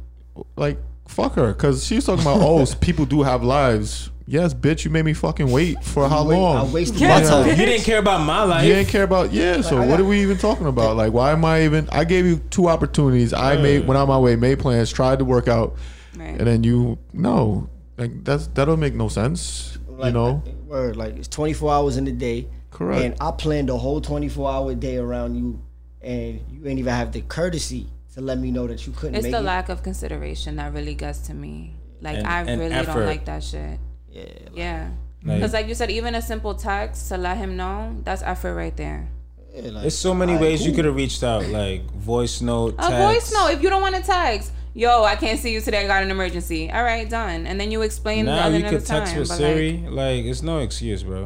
like, fuck her, because she was talking about, oh, people do have lives. Yes, bitch, you made me fucking wait for how Wait, long? I wasted Yeah. my time. You didn't care about my life. You didn't care about yeah. So I what got- are we even talking about? Like, why am I even? I gave you two opportunities. I made went out my way, made plans, tried to work out, Right. and then you no. Like that's that don't make no sense. you know, word like it's 24 hours in the day. Correct. And I planned the whole 24 hour day around you, and you ain't even have the courtesy to let me know that you couldn't It's make the it. lack of consideration that really gets to me. Like And- I and really effort. don't like that shit. Yeah, like, Yeah. Because like you said, even a simple text to let him know, that's effort right there. yeah, like, There's so many alright, ways you could have reached out, like voice note, A voice note. If you don't want to text, yo, I can't see you today. I got an emergency. All right, done. And then you explain Now other you could the text time. with Siri. Like, it's no excuse, bro.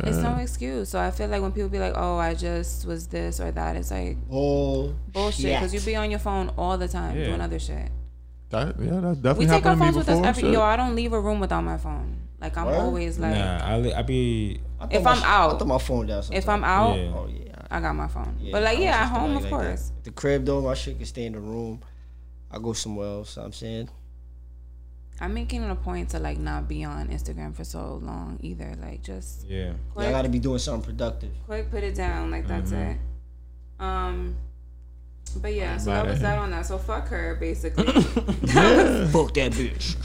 Like, it's no excuse. So I feel like when people be like, "Oh, I just was this or that," it's like Bull bullshit. Because you be on your phone all the time Yeah. doing other shit. that yeah, that We definitely take our happened to me phones with us before. every. shit. Yo, I don't leave a room without my phone. Like I'm Word? always like, nah, I, li- I be I If I'm sh- out. I thought my phone down. if I'm out, yeah. oh yeah, I got my phone. Yeah, but like, I yeah, at trust home, of nobody like that. course. The crib though, my shit can stay in the room. I go somewhere else. I'm saying. I'm making it a point to like not be on Instagram for so long either. Like, just Yeah. I gotta be doing something productive. quick, put it down. Like that's Mm-hmm. it. Um. But yeah, so Mad that was him. that on that. So fuck her, basically. Yeah. Fuck that bitch.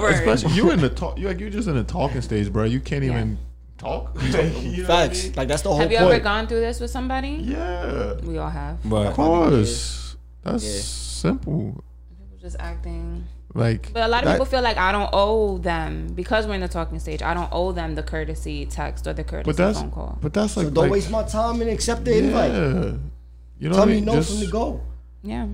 Word. Especially you in the talk. You like you just in the talking stage, bro. You can't even talk. You know what I Facts. mean? Like that's the whole Have you point. ever gone through this with somebody? Yeah. We all have. But Of course. That's Yeah. simple. People just acting. Like. But a lot of that- people feel like I don't owe them because we're in the talking stage. I don't owe them the courtesy text or the courtesy But that's. phone call. But that's like. so don't like, waste my time and accept the invite. Yeah. You know Tell what I me mean? no Just- from the go. Yeah.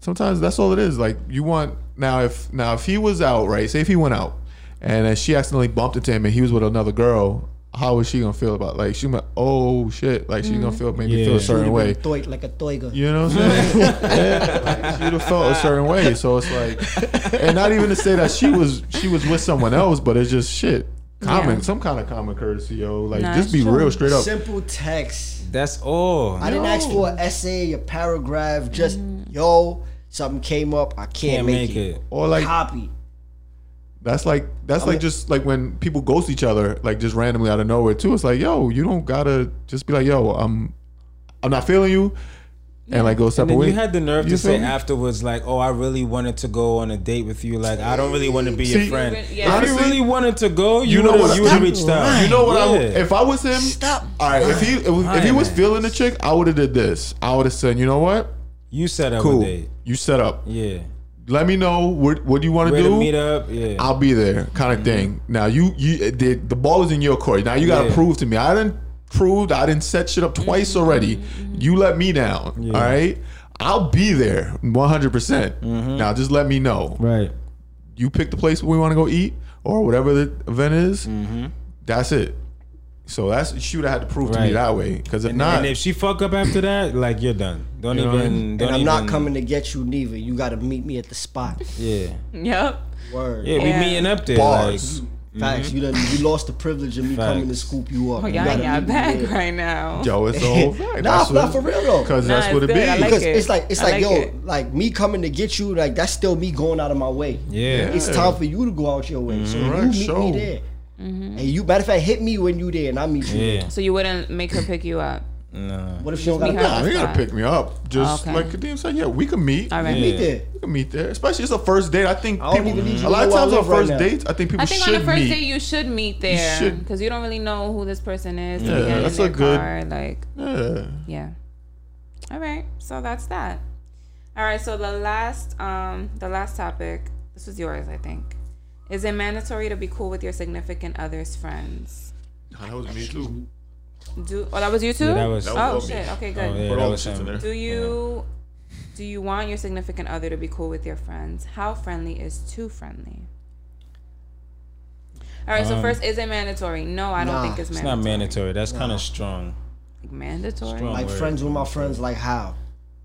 sometimes that's all it is. Like you want now if now if he was out, right? Say if he went out and then she accidentally bumped into him and he was with another girl, how is she gonna feel about like she like, oh shit, like she's gonna mm-hmm. feel maybe feel a certain way. Toy, like a toiga. You know what I'm saying? yeah, like, she'd have felt a certain way. So it's like, and not even to say that she was she was with someone else, but it's just shit. Common, Yeah. some kind of common courtesy, yo. Like Nah, just be true. real, straight up. Simple text. that's all. I didn't ask for an essay, a paragraph. Just mm. yo, something came up. I can't, Can't make, make it. it. Or like Copy. That's like that's like just like when people ghost each other like just randomly out of nowhere too. It's like yo, you don't gotta just be like yo, I'm I'm not feeling you, and like go separate ways. you had the nerve You to say me? afterwards, like, "Oh, I really wanted to go on a date with you. Like, I don't really want to be your friend. Yeah. If you really wanted to go, you, you know what I- you would have reached out. You know what? I, if I was him, Stop. all right. If he if, if he was man. feeling the chick, I would have did this. I would have said, you know what? you set up Cool. a date. You set up. Yeah. Let me know what what you want to do. meet up? Yeah. I'll be there, kind of mm-hmm. thing. Now you you the, the ball is in your court. Now you gotta Yeah. prove to me. I didn't prove. I didn't set shit up twice mm-hmm. already. You let me down. Yeah. All right. I'll be there 100. percent mm-hmm. Now just let me know. right. You pick the place where we want to go eat or whatever the event is. Mm-hmm. That's it. So that's she would have had to prove to me that way. Because if And, not, and if she fuck up after that, like you're done. Don't You know what I even. mean? Don't And I'm even, not coming to get you neither. You gotta meet me at the spot. Yeah. Yep. Word. Yeah, Yeah. we meeting up there. Bars. Like, Facts. You done you lost the privilege of me coming to scoop you up. Oh, You y'all gotta in your meet me bag there. right now. yo, it's the whole fact. Nah, That's nah, what- for real though. Because that's what it be. like Because it. it's like it's I like, like yo, it. like me coming to get you, like that's still me going out of my way. yeah. It's time for you to go out your way. So Right, you meet show. me there. Mm-hmm. And you matter of fact, hit me when you there and I meet you. Yeah. So you wouldn't make her pick you up. Nah. What if she don't Just got meet her a Nah, you gotta pick me up. Just Okay. like Kadeem said, yeah, we can meet. All right. Yeah. Meet there. We can meet there. Especially it's a first date. I think I people, even need you a lot of know where I times on live right first dates, I think people should meet. I think on the first meet. date you should meet there because you don't really know who this person is. till Yeah, you that's a good- car. Like, yeah. yeah. All right, so that's that. All right, so the last, um, the last topic. This was yours, I think. Is it mandatory to be cool with your significant other's friends? That was me too. Do oh that was you too? Yeah, that was- oh That was shit. me. Okay, good. Oh, yeah, that was the shits in him. Do you do you want your significant other to be cool with your friends? How friendly is too friendly? All right. so Um, first, is it mandatory? No, I don't Nah, think it's mandatory. It's mandatory. not mandatory. That's kind of strong. Like, mandatory. Strong. Like word. friends with my friends, like how?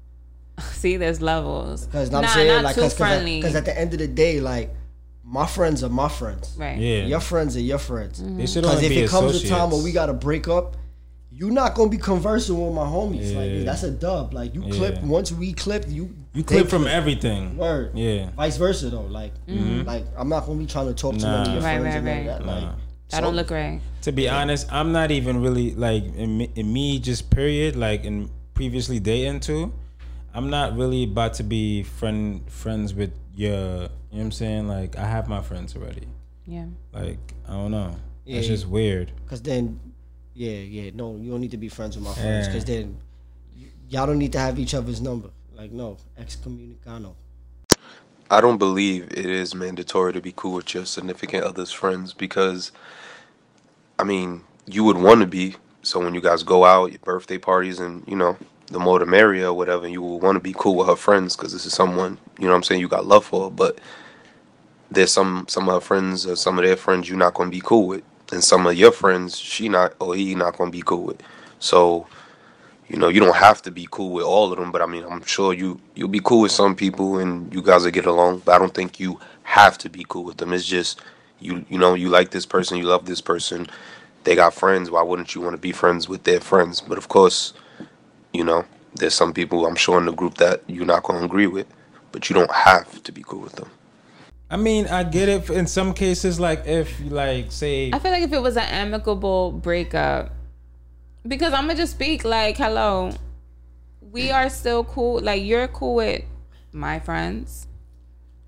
See, there's levels. Because nah, I'm saying not like too because friendly. because at the end of the day, like my friends are my friends. right. Yeah. Your friends are your friends. They should Because if be it comes a time where we gotta break up, you're not gonna be conversing with my homies. Yeah. Like that's a dub. Like you Yeah. clip once we clip you. You they clip from everything. Word. Yeah. Vice versa though. Like mm-hmm. like I'm not gonna be trying to talk to none of Nah. your Right, friends right, and none right. that. Nah. Like That don't look right. To be honest, I'm not even really like in me, in me just period like in previously dating too. I'm not really about to be friend friends with your. You know what I'm saying? Like I have my friends already. Yeah. Like I don't know. It's just weird. Cause then, yeah, yeah, no, you don't need to be friends with my friends. Yeah. Cause then, y'all don't need to have each other's number. Like no, excommunicano. I don't believe it is mandatory to be cool with your significant other's friends because, I mean, you would want to be. So when you guys go out, your birthday parties, and you know, the more the merrier, or whatever, you will want to be cool with her friends because this is someone you know what I'm saying you got love for. But there's some some of her friends or some of their friends you're not going to be cool with, and some of your friends she not or he not to be cool with. So you know, you don't have to be cool with all of them, but I mean, I'm sure you you'll be cool with some people and you guys will get along. But I don't think you have to be cool with them. It's just you you know you like this person, you love this person. They got friends. Why wouldn't you want to be friends with their friends? But of course, You know, there's some people I'm sure in the group that you're not gonna agree with, but you don't have to be cool with them. I mean, I get it in some cases. Like if, like, say, I feel like if it was an amicable breakup, because I'm gonna just speak like, hello, we are still cool. Like you're cool with my friends.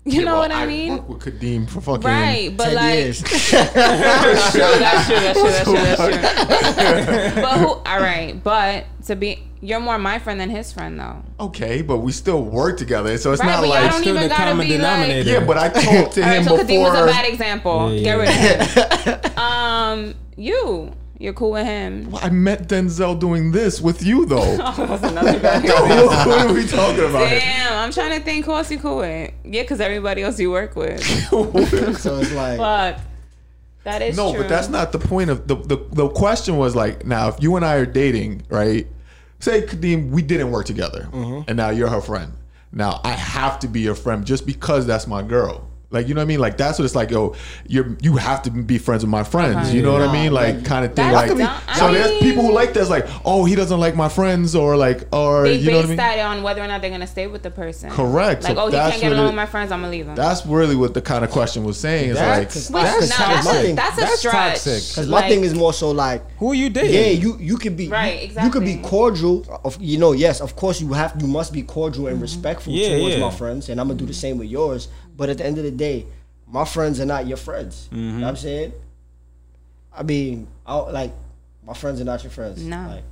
You know what I mean? worked with Kadeem for fucking Right, but 10 like years. that's true, that's true, that's true, that's true, that's true. but who? All right, but to be, you're more my friend than his friend, though. Okay, but we still work together, so it's Right, not but y'all like still even the gotta common be like. denominator. yeah. But I talked to All right, him so Kadeem was a bad example. Yeah, Get rid of him. um, you, you're cool with him. I met Denzil doing this with you though. That's another guy. what are we talking about? Damn, I'm trying to think who else you cool with. Yeah, because everybody else you work with. so it's like But that is no, true. but that's not the point of the, the the question was like now if you and I are dating, right? Say Kadeem, we didn't work together, mm-hmm. and now you're her friend. Now I have to be your friend just because that's my girl. Like you know what I mean? Like that's what it's like. Yo, you're you have to be friends with my friends. You uh-huh. know what I mean? Like kind of thing. Like dumb. I so, there's mean- people who like that's like, oh, he doesn't like my friends, or like, or they you know what I base mean? that on whether or not they're gonna stay with the person. Correct. Like, So oh, he can't get what along with my friends. I'm gonna leave him. That's really what the kind of question was saying. Is like, Which, That's no, that's, a, that's a That's stretch. toxic. Because my thing is more so like, who are you dating? yeah, you you could be Right, You, you could be cordial. Of you know, yes, of course you have. You must be cordial and mm-hmm. respectful Yeah, towards yeah. my friends, and I'm gonna do the same with yours. But at the end of the day, my friends are not your friends. You know mm-hmm. what I'm saying? I mean, I like my friends are not your friends. No. Like,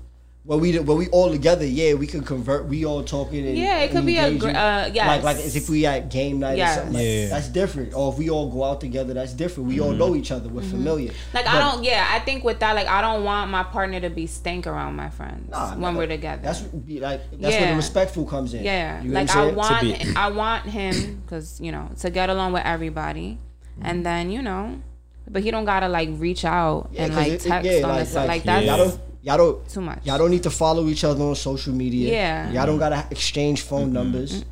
when we when we all together, yeah, we can convert. We all talking. And, Yeah, it could and be a engaging. gr- uh, yes. Like like as if we at game night Yes. or something. Like, Yeah. That's different. Or if we all go out together, that's different. We all Mm-hmm. know each other. We're familiar. Like But- I don't. Yeah, I think with that, like I don't want my partner to be stank around my friends Nah, when nah, we're together. That's be like that's where the respectful comes in. Yeah, You know like I'm I saying? want, be- I want him because you know to get along with everybody, and then you know, but he don't gotta like reach out Yeah, and 'cause like it- it- text yeah, on like- this like, like, that's y'all don't too much. y'all don't need to follow each other on social media. Yeah. Y'all don't gotta exchange phone numbers.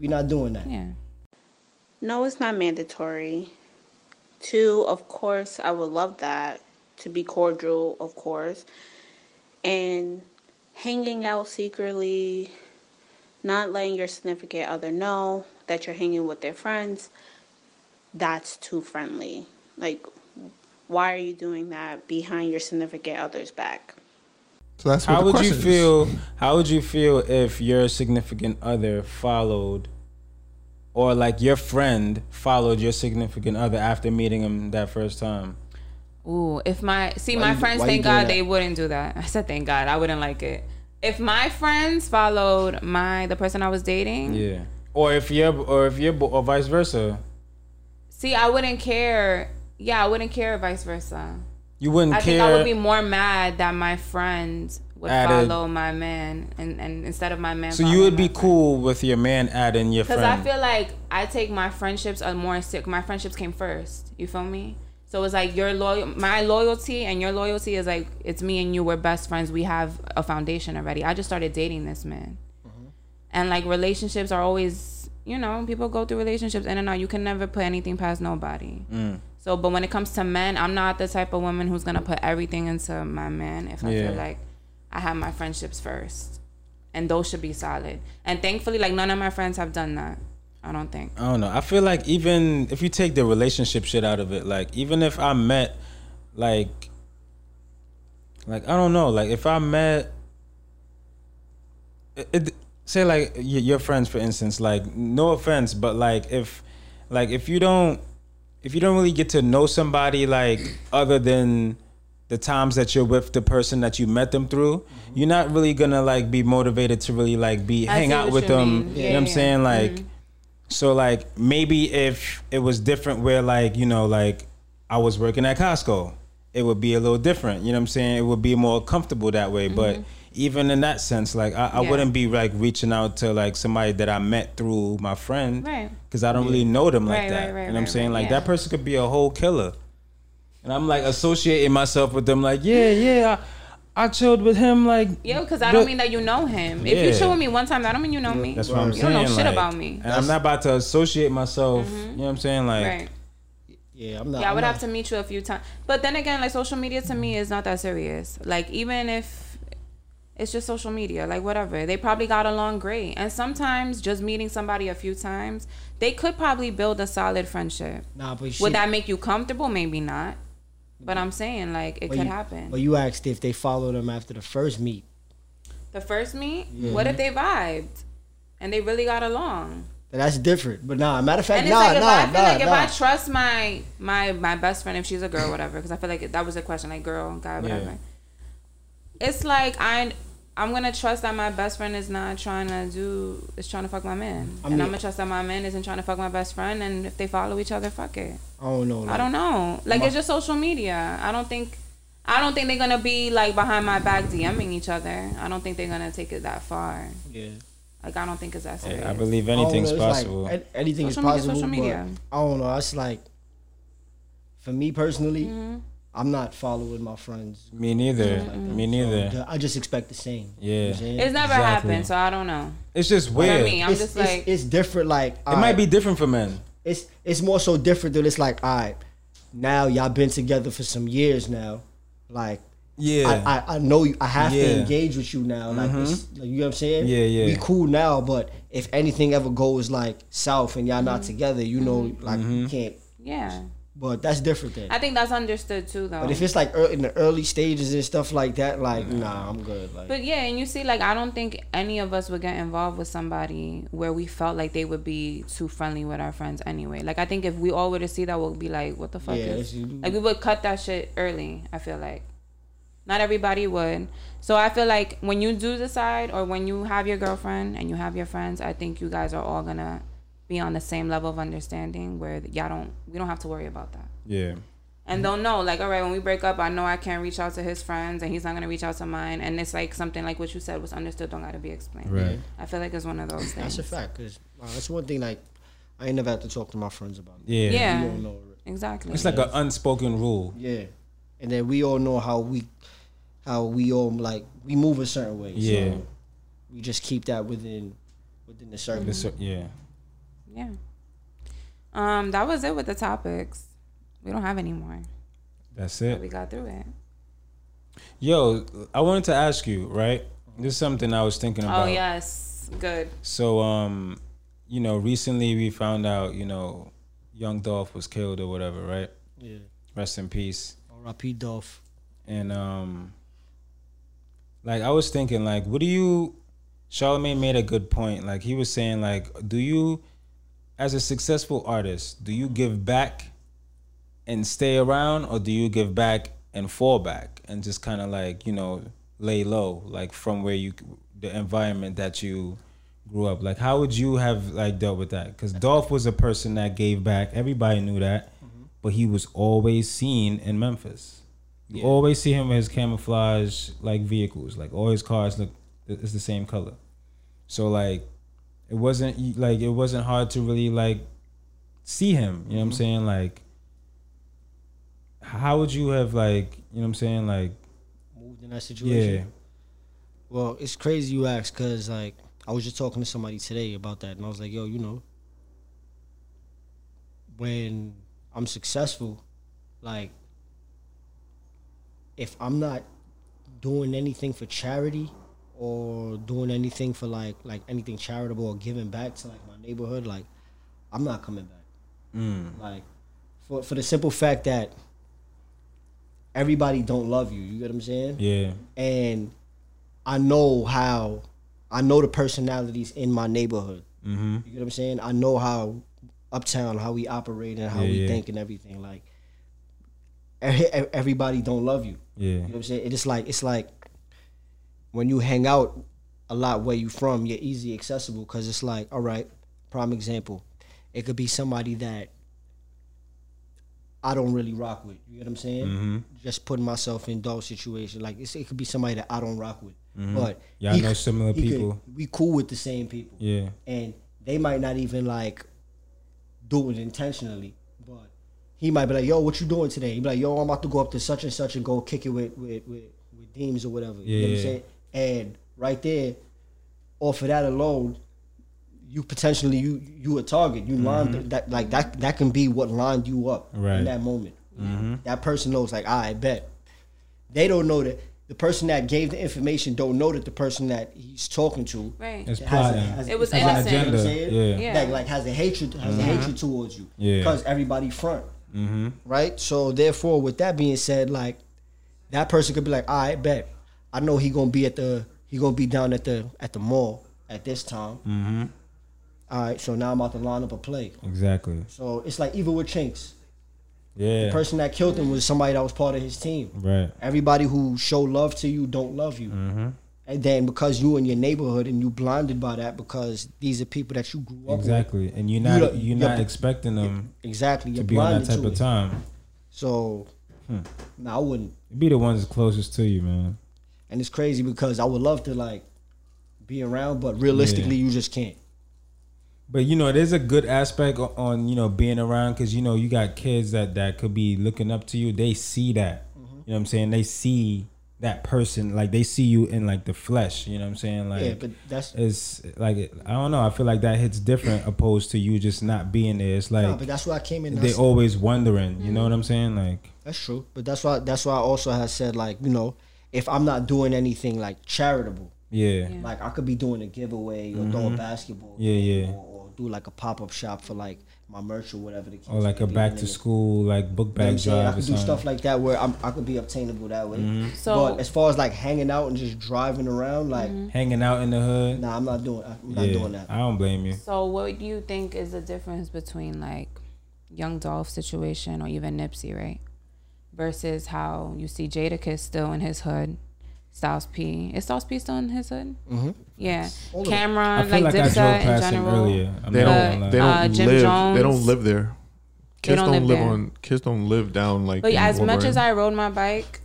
We're not doing that. yeah. No, it's not mandatory. Two, of course, I would love that to be cordial, of course. And hanging out secretly, not letting your significant other know that you're hanging with their friends, that's too friendly. Like, why are you doing that behind your significant other's back? So that's what How the would you question is. feel? How would you feel if your significant other followed, or like your friend followed your significant other after meeting him that first time? Ooh, if my see Why my you- friends, thank God that? they wouldn't do that. I said thank God, I wouldn't like it. If my friends followed my the person I was dating, Yeah. Or if you're, or if you're, or vice versa, see, I wouldn't care. Yeah, I wouldn't care vice versa. You wouldn't I care. think I would be more mad that my friends would Added- follow my man, and, and instead of my man. so you would be cool with your man adding your Because. I feel like I take my friendships are more sick. My friendships came first. You feel me? So it's like your loyal, my loyalty and your loyalty is like it's me and you. We're best friends. We have a foundation already. I just started dating this man, and like relationships are always, you know, people go through relationships in and out. You can never put anything past nobody. Mm. So, but when it comes to men, I'm not the type of woman who's gonna put everything into my man. If I Yeah. feel like I have my friendships first, and those should be solid. And thankfully, like none of my friends have done that. I don't think. I don't know. I feel like even if you take the relationship shit out of it, like even if I met, like, like I don't know, like if I met, it, it say like your friends for instance, like no offense, but like if, like if you don't, if you don't really get to know somebody like other than the times that you're with the person that you met them through, you're not really gonna like be motivated to really like be I hang out with you them. mean. You Yeah, know what I'm saying? Like. Mhm. So like maybe if it was different where like, you know, like I was working at Costco, it would be a little different. You know what I'm saying? It would be more comfortable that way. But even in that sense, like I, I Mm-hmm. Yeah. wouldn't be like reaching out to like somebody that I met through my friend. Right. Because I don't really know them like Right, that. right, right, you know what I'm right, saying? right, Like yeah. that person could be a whole killer. And I'm like associating myself with them like, yeah, yeah, I, I chilled with him like Yeah, because I but- don't mean that you know him. If you chill with me one time, that don't mean you know me. That's what I'm you saying. don't know shit like, about me. And I'm not about to associate myself. You know what I'm saying? Like Right. Yeah, I'm not. Yeah, I would not- have to meet you a few times. But then again, like social media to me is not that serious. Like even if it's just social media, like whatever. They probably got along great. And sometimes just meeting somebody a few times, they could probably build a solid friendship. Nah, but Would that make you comfortable? Maybe not. But I'm saying like it could you- happen. But you asked if they followed them after the first meet. The first meet, Yeah. what if they vibed and they really got along? That's different. But nah, matter of fact, And nah, like nah, I feel nah, like if. I trust my my my best friend if she's a girl whatever because I feel like that was a question like girl guy whatever. Yeah. It's like I I'm gonna trust that my best friend is not trying to do is trying to fuck my man, I and I'm gonna trust that my man isn't trying to fuck my best friend. And if they follow each other, fuck it. I don't know. I don't know. Like My- it's just social media. I don't think. I don't think they're gonna be like behind my back DMing each other. I don't think they're gonna take it that far. Yeah. Like I don't think it's that serious. I believe I don't anything's know, it's like, possible. an- anything Social is possible. social media. But I don't know. It's like, for me personally, Mm-hmm. I'm not following my friends. Me neither. Mm-hmm. Me neither. So, I just expect the same. Yeah. You know what I'm saying? It's never Exactly. happened, so I don't know. It's just What I weird. mean, I'm it's, just it's- like it's different. Like It might be different for men. It's it's more so different that it's like, all right, now y'all been together for some years now, like. Yeah. I, I, I know you, I have Yeah. to engage with you now. Like, Mhm. it's, like, you know what I'm saying? Yeah, yeah. We cool now, but if anything ever goes like south and y'all not together, you know, like Mm-hmm. you can't. yeah. But that's different then. I think that's understood too, though. But if it's like in the early stages and stuff like that, like mm-hmm. nah, I'm good. Like But yeah, and you see, like I don't think any of us would get involved with somebody where we felt like they would be too friendly with our friends anyway. Like I think if we all were to see that, we'll be like, "What the fuck Yeah, is?" Like we would cut that shit early. I feel like not everybody would. So I feel like when you do decide, or when you have your girlfriend and you have your friends, I think you guys are all gonna be on the same level of understanding where y'all don't. We don't have to worry about that Yeah. and they'll know like all right when we break up i know i can't reach out to his friends and he's not going to reach out to mine and it's like something like what you said was understood don't got to be explained Right. i feel like it's one of those things that's a fact. Cause uh, that's one thing like I ain't never had to talk to my friends about. it. Yeah. Yeah. We all know. exactly It's like an unspoken rule. Yeah, and then we all know how we, how we all like we move a certain way. Yeah. So we just keep that within within the circle. This- yeah. Yeah um that was it with the topics we don't have any more That's but it. we got through it Yo, I wanted to ask you, right? This is something I was thinking about. oh yes good So, um, you know, recently we found out, you know, Young Dolph was killed or whatever, right? Yeah. Rest in peace. R.I.P. Dolph. And um, like I was thinking, like, what do you? Charlemagne made a good point. Like he was saying, like, do you, as a successful artist, do you give back and stay around, or do you give back and fall back and just kind of like you know lay low, like from where you, the environment that you grew up. Like, how would you have like dealt with that? Because Dolph was a person that gave back. Everybody knew that, mm-hmm. but he was always seen in Memphis. You always see him with his camouflage like vehicles. Like all his cars look it's the same color. So like it wasn't like it wasn't hard to really like see him. You know what I'm mm-hmm. saying? Like how would you have like you know what I'm saying? Like Moved in that situation. yeah. Well, it's crazy you ask because like I was just talking to somebody today about that, and I was like, yo, you know, when I'm successful, like if I'm not doing anything for charity or doing anything for like like anything charitable or giving back to like my neighborhood, like I'm not coming back. Mm. Like for for the simple fact that everybody don't love you. You get what I'm saying? Yeah. and I know how I know the personalities in my neighborhood. Mm-hmm. You get what I'm saying? I know how uptown, how we operate and how Yeah, we yeah. think and everything. Like everybody don't love you. Yeah. You know what I'm saying? It's like it's like when you hang out a lot where you from, you're easy accessible because it's like, all right, prime example, it could be somebody that I don't really rock with. You get what I'm saying? Mhm. Just putting myself in those situations, like it's, it could be somebody that I don't rock with, Mhm. but Y'all he know similar he could- people. we cool with the same people, Yeah. and they might not even like do it intentionally, but he might be like, "Yo, what you doing today?" He be like, "Yo, I'm about to go up to such and such and go kick it with with with, with Deems or whatever." You know what Yeah. I'm saying? And right there, off of that alone, you potentially you you a target. You lined Mhm. that like that that can be what lined you up Right. in that moment. Mhm. That person knows like, I bet. They don't know that the person that gave the information don't know that the person that he's talking to Right. It's has a- has- It was has innocent. you know what I'm Agenda, yeah. Yeah. Like, like has a hatred has a hatred towards you. Yeah. Because everybody front. Mm-hmm. Right? So therefore, with that being said, like that person could be like, I bet. I know he gonna be at the he gonna be down at the at the mall at this time. Mm-hmm. All right, so now I'm about to line up a play. Exactly. So it's like even with Chinx, Yeah. the person that killed him was somebody that was part of his team. right. Everybody who show love to you don't love you. Mm-hmm. And then because you in your neighborhood and you blinded by that because these are people that you grew up with. Exactly. And you're not you're you're- not expecting them. Exactly. to You're be on that type of it. time. So, Hmm. nah, I wouldn't. Be the ones closest to you, man. And it's crazy because I would love to like be around, but realistically, you just can't. But you know, there's a good aspect on you know being around because you know you got kids that that could be looking up to you. They see that. Mm-hmm. You know what I'm saying? They see that person like they see you in like the flesh. You know what I'm saying? Like yeah, but that's it's like I don't know. I feel like that hits different opposed to you just not being there. It's like nah, but that's why I came in. they always wondering. You know what I'm saying? Like That's true, but that's why that's why I also have said like you know if I'm not doing anything like charitable, yeah, like I could be doing a giveaway or throw a basketball, Mm-hmm. Yeah, game yeah. or, or do like a pop up shop for like my merch or whatever the case. or like a back to school like book You know what I'm bag saying? I or could do something. stuff like that where I'm, I could be obtainable that way. Mm-hmm. So- but as far as like hanging out and just driving around, like Hanging out in the hood. nah, I'm not doing. I'm not yeah, doing that. I don't blame you. So, what do you think is the difference between like Young Dolph situation or even Nipsey, right? Versus how you see Jadakiss still in his hood, Styles P. Is Styles P still in his hood? Mm-hmm. Yeah. All of. I Cam'ron, like, like, Dipset in general. earlier. I'm They not But. They don't Uh, Jim live. They don't live there. Kids don't don't, live live there. on. Kids don't live down like. But in as much as I rode my bike,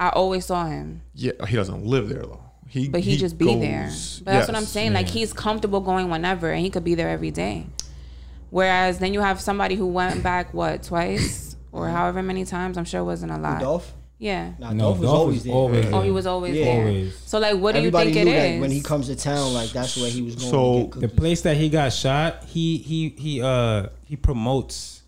I always saw him. yeah, he doesn't live there though. He But he, just be there. But that's what I'm yes. saying. Like he's comfortable going whenever, and he could be there every day. Whereas then you have somebody who went back what twice or however many times. I'm sure it wasn't a lot. Dolph, Yeah. nah, No, Dolph was Dolph always was there. always Oh, there. he was always Yeah. there. Always. So like, what do Everybody you think knew it that is? when he comes to town, like that's where he was going. So, to get the place that he got shot, he he he uh he promotes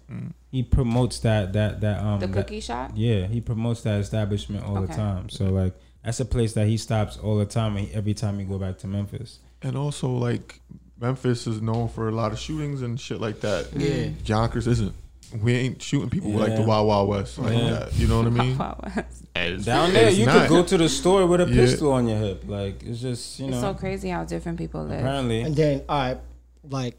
he promotes that that that um the that- cookie shop. yeah, he promotes that establishment all the time. So like that's a place that he stops all the time and every time he go back to Memphis. and also like Memphis is known for a lot of shootings and shit like that. Yeah. Yonkers isn't. We ain't shooting people like the Yeah. Wild Wild West like Yeah. that. You know what I mean? Wow. It's- Down there, you not. could go to the store with a Yeah. pistol on your hip. Like it's just you know. It's so crazy how different people live. apparently, And then, all right, like,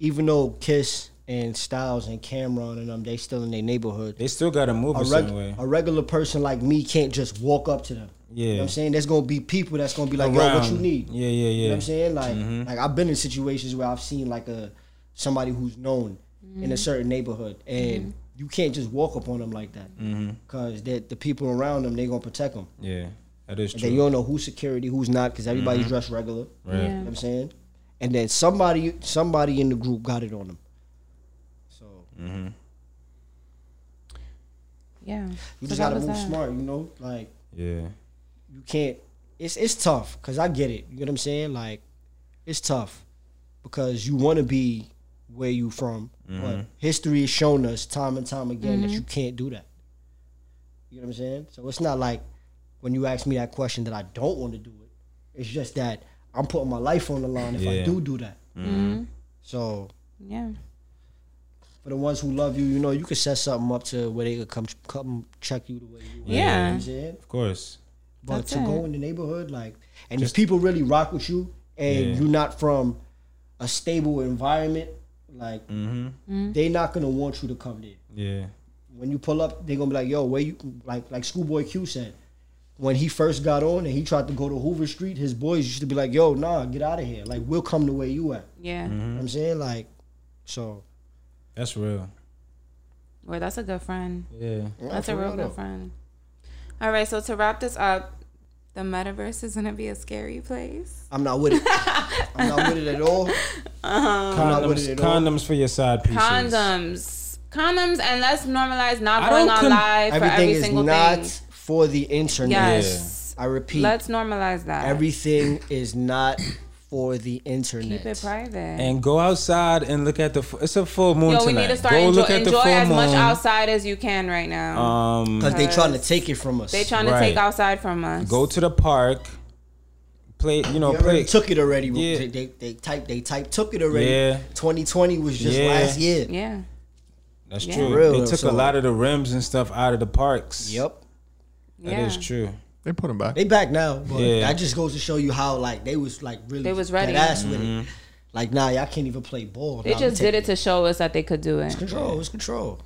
even though Kiss and Styles and Cam'ron and them, they still in their neighborhood. they still got to move a, A, reg- way. a regular person like me can't just walk up to them. You know Yeah. what I'm saying? There's gonna be people that's gonna be like, yo, what you need? Yeah, yeah, You know yeah. what I'm saying? Like, Mhm. like I've been in situations where I've seen like a somebody who's known in a certain neighborhood, and you can't just walk up on them like that Mm-hmm. because the people around them they gonna protect them. Yeah, that is And true. then you don't know who's security, who's not, because everybody's dressed regular. right. You know what I'm saying? And then somebody somebody in the group got it on them. So Mm-hmm. Yeah. you So just gotta move that. smart, you know? Like Yeah. you can't it's it's tough because I get it. You know what I'm saying? Like it's tough because you want to be where you from, but mm-hmm. history has shown us time and time again that you mm-hmm. can't do that. You know what I'm saying? So it's not like when you ask me that question that I don't want to do it. It's just that I'm putting my life on the line if I do do that. Mm-hmm. mm-hmm. So Yeah. for the ones who love you, you know, you could set something up to where they could come come check you the way you are. You know what Yeah. I'm? Of course. But That's to it. go in the neighborhood, like, and if people really rock with you and Yeah. you're not from a stable environment, like, Mm-hmm. they not gonna want you to come there. Yeah. When you pull up, they gonna be like, "Yo, where you?" Like, like Schoolboy Q said, when he first got on and he tried to go to Hoover Street, his boys used to be like, "Yo, nah, get out of here. Like, we'll come to where you at." Yeah. You know what I'm saying, like, so That's real. Well, that's a good friend. Yeah. That's a real real good friend. All right, so to wrap this up, the metaverse is gonna be a scary place. I'm not with it. I'm not with it at all. Um, I'm not with Condoms, it at all. for your side pieces. Condoms, condoms, and let's normalize not I going don't on con- live for Everything every is single not thing. for the internet. Yes. I repeat. Let's normalize that. Everything is not for the internet. Keep it private. And go outside and look at the. It's a full moon Yo, we tonight. need to start go enjoy, look at the enjoy full as moon. much outside as you can right now. Um, Because they trying to take it from us. they trying to take outside from us. go to the park. Play. You know, You play. took it already. Yeah. They, they, they type they type took it already. Yeah. 2020 was just Yeah. last year. Yeah. That's Yeah. true. Real, they took so- a lot of the rims and stuff out of the parks. Yep. That is Yeah. true. They put him back. They back now, but Yeah. that just goes to show you how like they was like really They was ready. dead ass with Mm-hmm. it. Like nah, y'all can't even play ball. They Nah, just did take it to show us that they could do it. It's Control. It's control.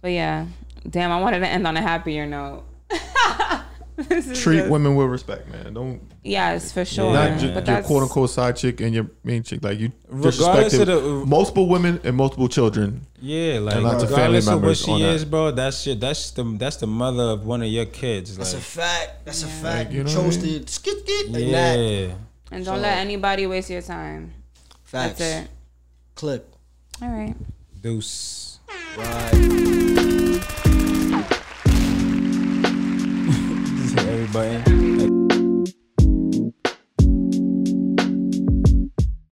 But yeah, damn, I wanted to end on a happier note. This is Treat just- women with respect, man. Don't Yes, for sure. not ju- but your quote unquote side chick and your main chick. Like you Regardless of the- uh, multiple women and multiple children. Yeah, like And lots of family regardless of what she is, that. is, bro, that's shit. That's the that's the mother of one of your kids. That's a fact. That's a fact. you You know chose what I mean? to skit skit like that. yeah. and don't So- let anybody waste your time. Facts. That's it. Clip. All right. Deuce. Right. button.